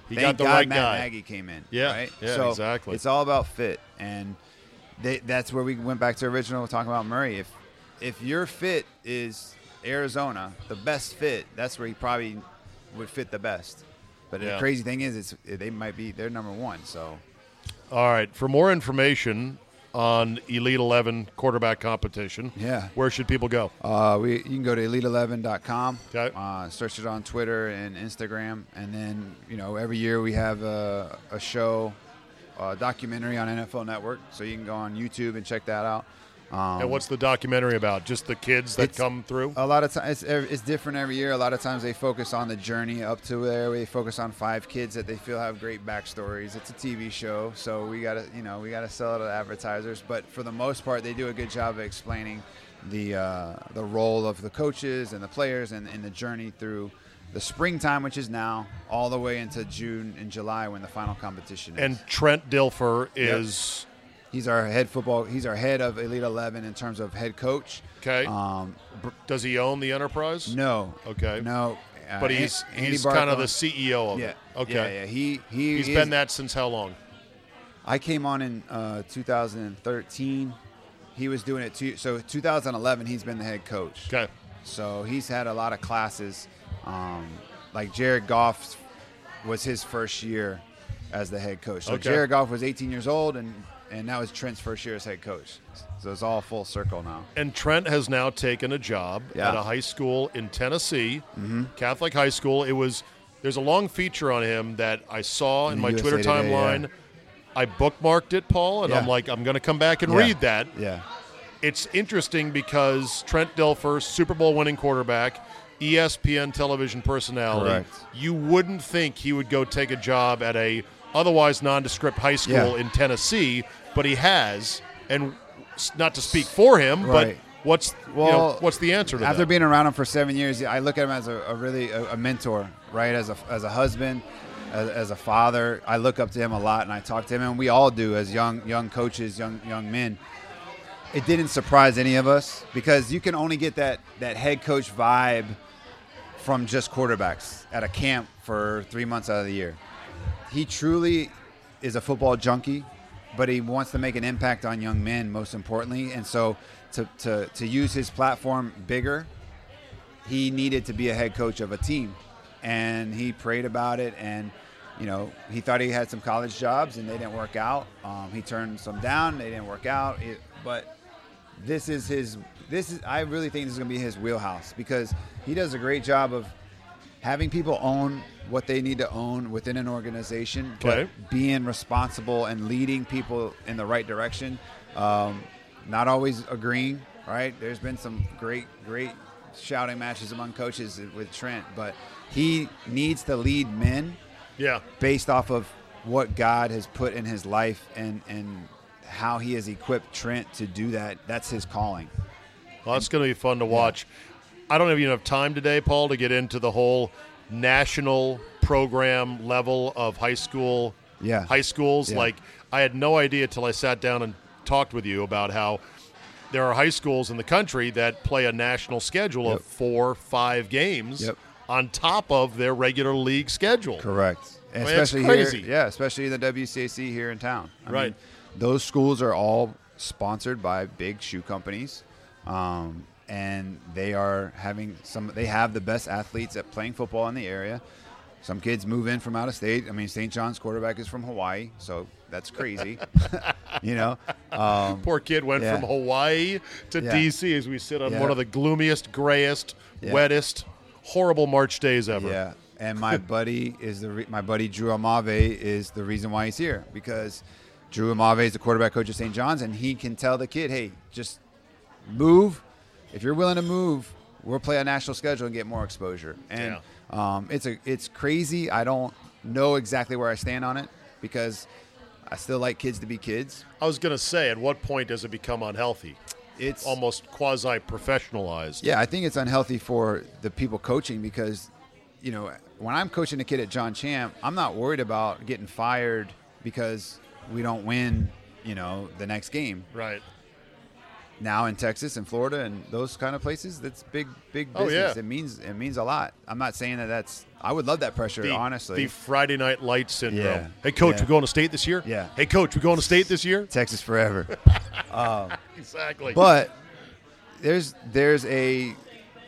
He thank got the God right Matt guy. Nagy came in. Yeah, right? yeah, so exactly. It's all about fit, and they, that's where we went back to original talking about Murray. If if your fit is Arizona, the best fit, that's where he probably would fit the best. But Yeah. the crazy thing is, it's they might be they're number one. So All right. For more information on Elite 11 quarterback competition, Yeah. where should people go? Uh, we you can go to elite11.com. Okay. Uh, search it on Twitter and Instagram, and then you know every year we have a, a show, a documentary on NFL Network, so you can go on YouTube and check that out. Um, and what's the documentary about? Just the kids that come through? a lot of times it's, it's different every year. A lot of times they focus on the journey up to there. We focus on five kids that they feel have great backstories. It's a TV show, so we gotta you know we gotta sell it to advertisers. But for the most part, they do a good job of explaining the uh, the role of the coaches and the players and, and the journey through the springtime, which is now, all the way into June and July when the final competition is. and Trent Dilfer is. He's our head football. He's our head of Elite Eleven in terms of head coach. Okay. Um, Does he own the enterprise? no. Okay. No. Uh, But he's An- he's kind of the CEO of Yeah. it. Okay. Yeah, yeah. He he He's been that since how long? I came on in uh, 2013. He was doing it too. So 2011, he's been the head coach. Okay. So he's had a lot of classes. Um, like Jared Goff was his first year as the head coach. So Okay. Jared Goff was 18 years old, and and now was Trent's first year as head coach. So it's all full circle now. And Trent has now taken a job Yeah. at a high school in Tennessee, mm-hmm. Catholic high school. It was there's a long feature on him that I saw in In my USA Twitter Today, timeline. yeah. I bookmarked it, Paul, and Yeah. I'm like, I'm going to come back and read that. Yeah. It's interesting because Trent Dilfer, Super Bowl winning quarterback, ESPN television personality. Correct. You wouldn't think he would go take a job at a otherwise nondescript high school Yeah. in Tennessee, but he has. And not to speak for him, but Right. what's you know, what's the answer to After that? being around him for seven years, I look at him as a, a really a, a mentor, right? As a as a husband, as, as a father, I look up to him a lot, and I talk to him, and we all do as young young coaches, young young men. It didn't surprise any of us because you can only get that that head coach vibe from just quarterbacks at a camp for three months out of the year. He truly is a football junkie, but he wants to make an impact on young men, most importantly. And so to, to, to use his platform bigger, he needed to be a head coach of a team. And he prayed about it. And, you know, he thought he had some college jobs and they didn't work out. Um, he turned some down, they didn't work out. It, but this is his this is i really think this is going to be his wheelhouse because he does a great job of having people own what they need to own within an organization Okay. but being responsible and leading people in the right direction um, not always agreeing right there's been some great great shouting matches among coaches with trent but he needs to lead men yeah. based off of what God has put in his life and and how he has equipped Trent to do that. That's his calling. Well, that's going to be fun to watch. I don't have time today, Paul, to get into the whole national program level of high school. Yeah. High schools. Yeah. Like, I had no idea till I sat down and talked with you about how there are high schools in the country that play a national schedule Yep. of four, five games Yep. on top of their regular league schedule. Correct. I mean, it's especially crazy. here, yeah, especially in the WCAC here in town. I Right. mean, those schools are all sponsored by big shoe companies, um, and they are having some. They have the best athletes at playing football in the area. Some kids move in from out of state. I mean, St. John's quarterback is from Hawaii, so that's crazy. you know, um, Poor kid went Yeah. from Hawaii to Yeah. D.C. as we sit on Yeah. one of the gloomiest, grayest, wettest, horrible March days ever. Yeah, and my buddy is the re- my buddy Drew Amave is the reason why he's here because Drew Amave is the quarterback coach of St. John's, and he can tell the kid, "Hey, just move. If you're willing to move, we'll play a national schedule and get more exposure." And um, it's a it's crazy. I don't know exactly where I stand on it because I still like kids to be kids. I was going to say, at what point does it become unhealthy? It's Almost quasi professionalized. Yeah, I think it's unhealthy for the people coaching because, you know, when I'm coaching a kid at John Champe, I'm not worried about getting fired because we don't win, you know, the next game. Right. Now in Texas and Florida and those kind of places, that's big, big Oh, business. yeah. It means it means a lot. I'm not saying that that's. I would love that pressure, The, honestly. the Friday Night Light syndrome. Yeah. Hey, coach, Yeah. we going to state this year? Yeah. Hey, coach, we going to state this year? Texas forever. Um, exactly. but there's there's a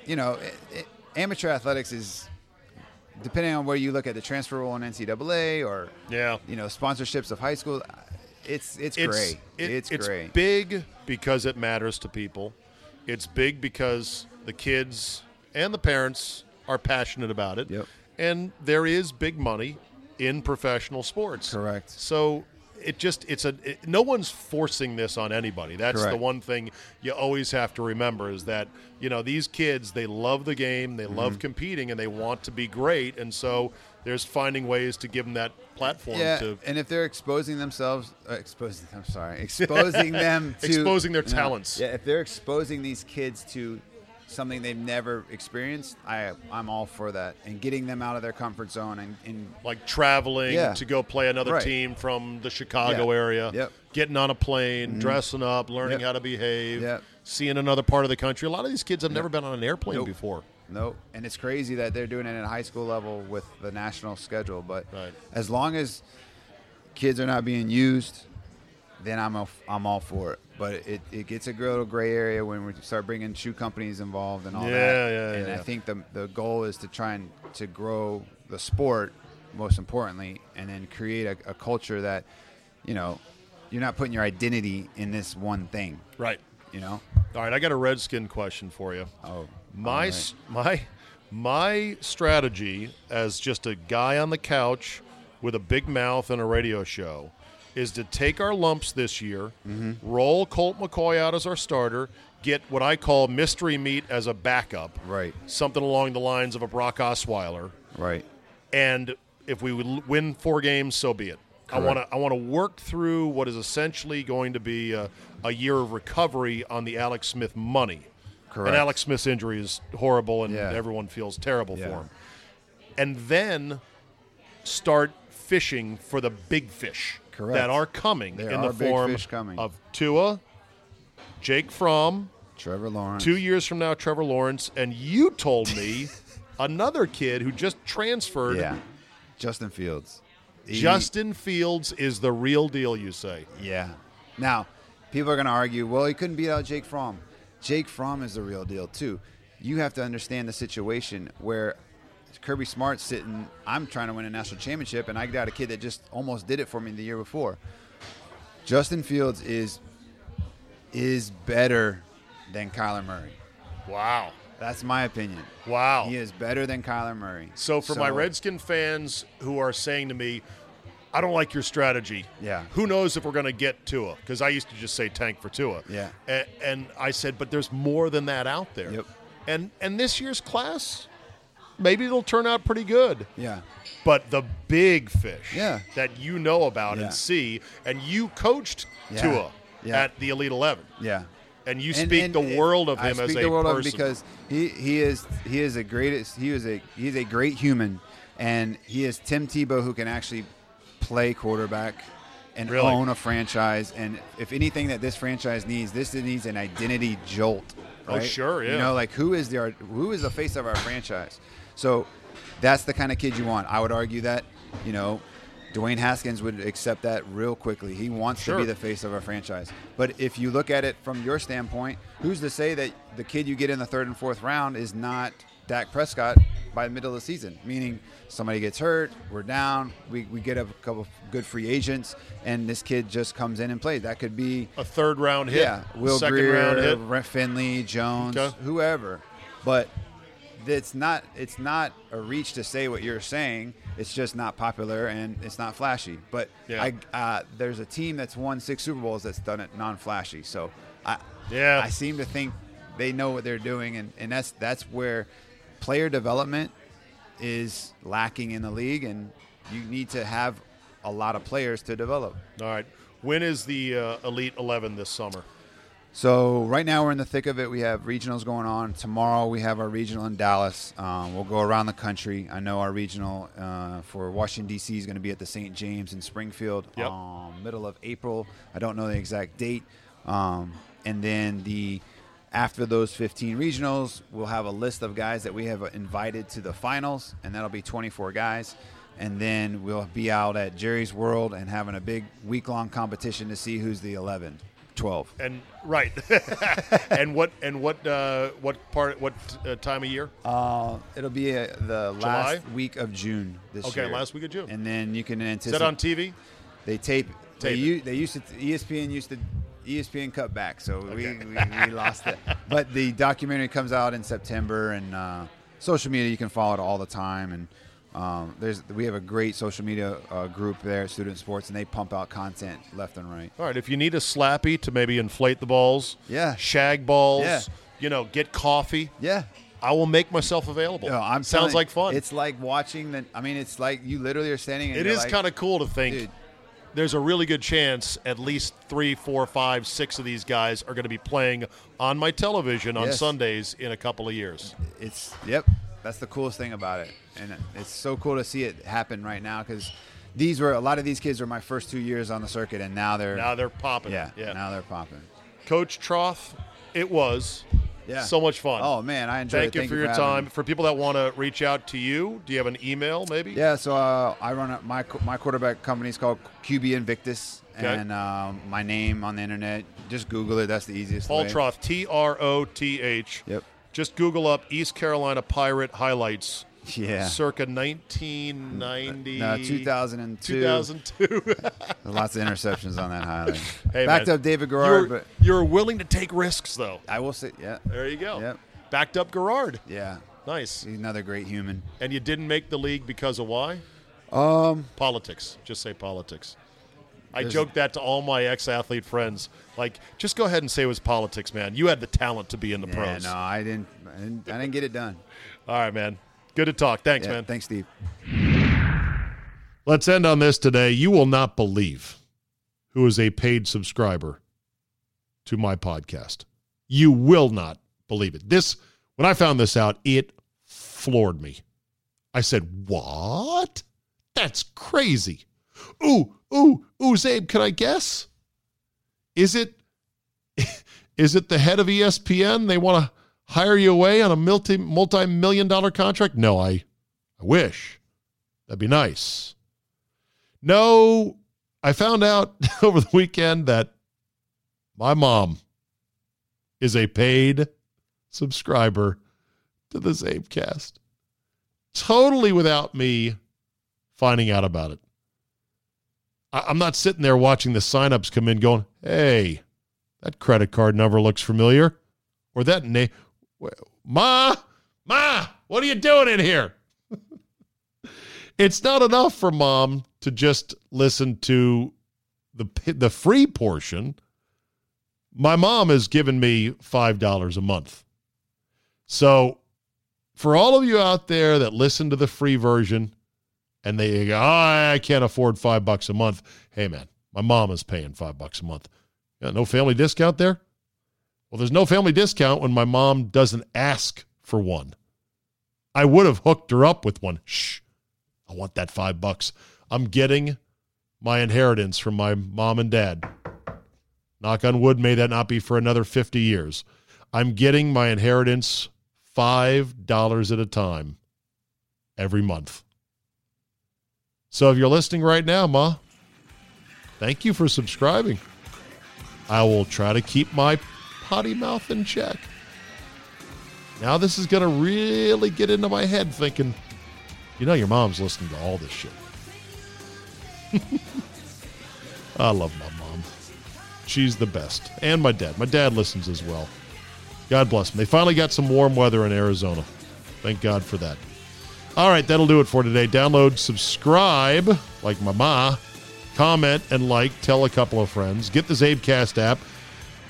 you know i- i- amateur athletics is depending on where you look at the transfer rule in NCAA or yeah. you know sponsorships of high school it's it's, gray it- it's, it's gray big because it matters to people. It's big because the kids and the parents are passionate about it. Yep. And there is big money in professional sports. Correct. So it just it's a it, no one's forcing this on anybody. That's the one thing you always have to remember is that you know these kids they love the game, they love Mm-hmm. competing, and they want to be great, and so there's finding ways to give them that platform yeah to and if they're exposing themselves uh, exposing I'm sorry exposing them to Exposing their talents. yeah if they're exposing these kids to something they've never experienced I I'm all for that and getting them out of their comfort zone and, and like traveling Yeah. to go play another Right. team from the Chicago Yeah. area, Yep. Mm-hmm. getting on a plane, dressing up, learning Yep. how to behave, Yep. seeing another part of the country. A lot of these kids have never been on an airplane Nope. before. Nope. And it's crazy that they're doing it at a high school level with the national schedule. But Right. as long as kids are not being used, then I'm a, I'm all for it. But it, it gets a little gray area when we start bringing shoe companies involved and all Yeah, that. yeah, and yeah. I think the the goal is to try and to grow the sport, most importantly, and then create a, a culture that, you know, you're not putting your identity in this one thing. Right. You know. All right, I got a redskin question for you. Oh. My right. my my strategy as just a guy on the couch with a big mouth and a radio show is to take our lumps this year, Mm-hmm. roll Colt McCoy out as our starter, get what I call mystery meat as a backup, Right. something along the lines of a Brock Osweiler, Right. and if we would win four games, so be it. I want to I want to work through what is essentially going to be a, a year of recovery on the Alex Smith money. Correct. And Alex Smith's injury is horrible, and Yeah. everyone feels terrible Yeah. for him. And then start fishing for the big fish Correct. that are coming There in are the form of Tua, Jake Fromm, Trevor Lawrence. two years from now, Trevor Lawrence, and you told me another kid who just transferred. Yeah. Justin Fields. He- Justin Fields is the real deal, you say. Yeah. Now, people are going to argue, well, he couldn't beat out Jake Fromm. Jake Fromm is the real deal, too. You have to understand the situation where Kirby Smart's sitting, I'm trying to win a national championship, and I got a kid that just almost did it for me the year before. Justin Fields is is better than Kyler Murray. Wow. That's my opinion. Wow. He is better than Kyler Murray. So for my Redskin fans who are saying to me, I don't like your strategy. Yeah. Who knows if we're going to get Tua? Because I used to just say tank for Tua. Yeah. And, and I said, but there's more than that out there. Yep. And and this year's class, maybe it'll turn out pretty good. Yeah. But the big fish Yeah. that you know about Yeah. and see, and you coached Yeah. Tua Yeah. at the Elite Eleven, Yeah. and you speak and the world of I him as speak a the world of him person. because he he is he is a greatest he is a he's a great human and he is Tim Tebow who can actually play quarterback and Really? own a franchise and if anything that this franchise needs this needs an identity jolt oh, Right? Oh, sure, yeah. you know like who is the who is the face of our franchise so that's the kind of kid you want I would argue that you know Dwayne Haskins would accept that real quickly. He wants Sure. to be the face of our franchise. But if you look at it from your standpoint, who's to say that the kid you get in the third and fourth round is not Dak Prescott by the middle of the season? Meaning somebody gets hurt, we're down, we, we get a couple of good free agents, and this kid just comes in and plays. That could be a third round hit, yeah, Will second Grier, round hit. Finley, Jones, Okay. whoever. But it's not it's not a reach to say what you're saying. It's just not popular and it's not flashy. But Yeah. I uh, there's a team that's won six Super Bowls that's done it non-flashy. So I Yeah. I seem to think they know what they're doing, and, and that's that's where player development is lacking in the league, and you need to have a lot of players to develop. All right. When is the uh, Elite Eleven this summer? So right now we're in the thick of it. We have regionals going on. Tomorrow we have our regional in Dallas. Um, we'll go around the country. I know our regional uh, for Washington D.C. is going to be at the St. James in Springfield, Yep. um, middle of April. I don't know the exact date. Um, and then the after those 15 regionals, we'll have a list of guys that we have invited to the finals, and that'll be 24 guys. And then we'll be out at Jerry's World and having a big week long competition to see who's the 11, 12. And right, and what and what uh, what part what uh, time of year? Uh, it'll be uh, the July? last week of June this Okay, year. Okay last week of June. And then you can Is anticipate. that on TV? They tape. They, u- they used to. ESPN used to. ESPN cut back, so we, we, we lost it. But the documentary comes out in September, and uh, social media you can follow it all the time. And um, there's we have a great social media uh, group there at Student Sports, and they pump out content left and right. All right. If you need a slappy to maybe inflate the balls, Yeah. shag balls, Yeah. you know, get coffee. Yeah, I will make myself available. No, I'm Sounds telling- like fun. It's like watching the. I mean, it's like you literally are standing. And It like, kind of cool to think. There's a really good chance at least three, four, five, six of these guys are going to be playing on my television on Yes. Sundays in a couple of years. it's yep that's the coolest thing about it and it's so cool to see it happen right now because these were a lot of these kids were my first two years on the circuit and now they're Now they're popping. yeah, yeah. now they're popping Coach Troth, it was yeah so much fun. oh man i enjoyed it. Thank it you for your time. me. For people that want to reach out to you, do you have an email maybe? yeah so uh, i run a, my my quarterback company is called qb invictus Okay. and um, my name on the internet just google it that's the easiest Paul. Troth, T R O T H. Yep. Just Google up East Carolina Pirate highlights. yeah Circa 1990. no 2002 2002. lots of interceptions on that highlight Hey, backed man, up david Garrard you're, but you're willing to take risks, though. i will say yeah There you go. Yep. Backed up Garrard. yeah Nice. he's another great human And you didn't make the league because of why? um Politics. Just say politics. I joked that to all my ex-athlete friends. Like, just go ahead and say it was politics, man. You had the talent to be in the Yeah, pros. no, I didn't, I didn't. I didn't get it done. All right, man. Good to talk. Thanks, Yeah, man. Thanks, Steve. Let's end on this today. You will not believe who is a paid subscriber to my podcast. You will not believe it. This when I found this out, it floored me. I said, "What? That's crazy." Ooh, ooh, ooh, Czabe, can I guess? Is it is it the head of ESPN? They want to hire you away on a multi multi-million dollar contract? No, I I wish. That'd be nice. No, I found out over the weekend that my mom is a paid subscriber to the CzabeCast. Totally without me finding out about it. I- I'm not sitting there watching the signups come in going, hey, that credit card number looks familiar. Or that name. Ma, Ma, what are you doing in here? it's not enough for mom to just listen to the the free portion. My mom has given me five dollars a month, so For all of you out there that listen to the free version and they go, oh, I can't afford five bucks a month. Hey, man, my mom is paying five bucks a month. Yeah, no family discount there? Well, there's no family discount when my mom doesn't ask for one. I would have hooked her up with one. Shh, I want that five bucks. I'm getting my inheritance from my mom and dad. Knock on wood, may that not be for another 50 years. I'm getting my inheritance $5 at a time every month. So if you're listening right now, Ma, thank you for subscribing. I will try to keep my potty mouth in check. Now this is going to really get into my head thinking, you know, your mom's listening to all this shit. I love my mom. She's the best. And my dad. My dad listens as well. God bless them. They finally got some warm weather in Arizona. Thank God for that. All right, that'll do it for today. Download, subscribe, like my ma, comment, and like. Tell a couple of friends. Get the CzabeCast app.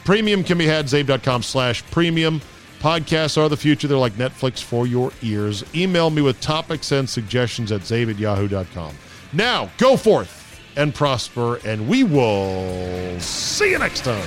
Premium can be had czabe.com slash premium. Podcasts are the future. They're like Netflix for your ears. Email me with topics and suggestions at czabe at yahoo.com. Now, go forth and prosper, and we will see you next time.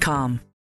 Com.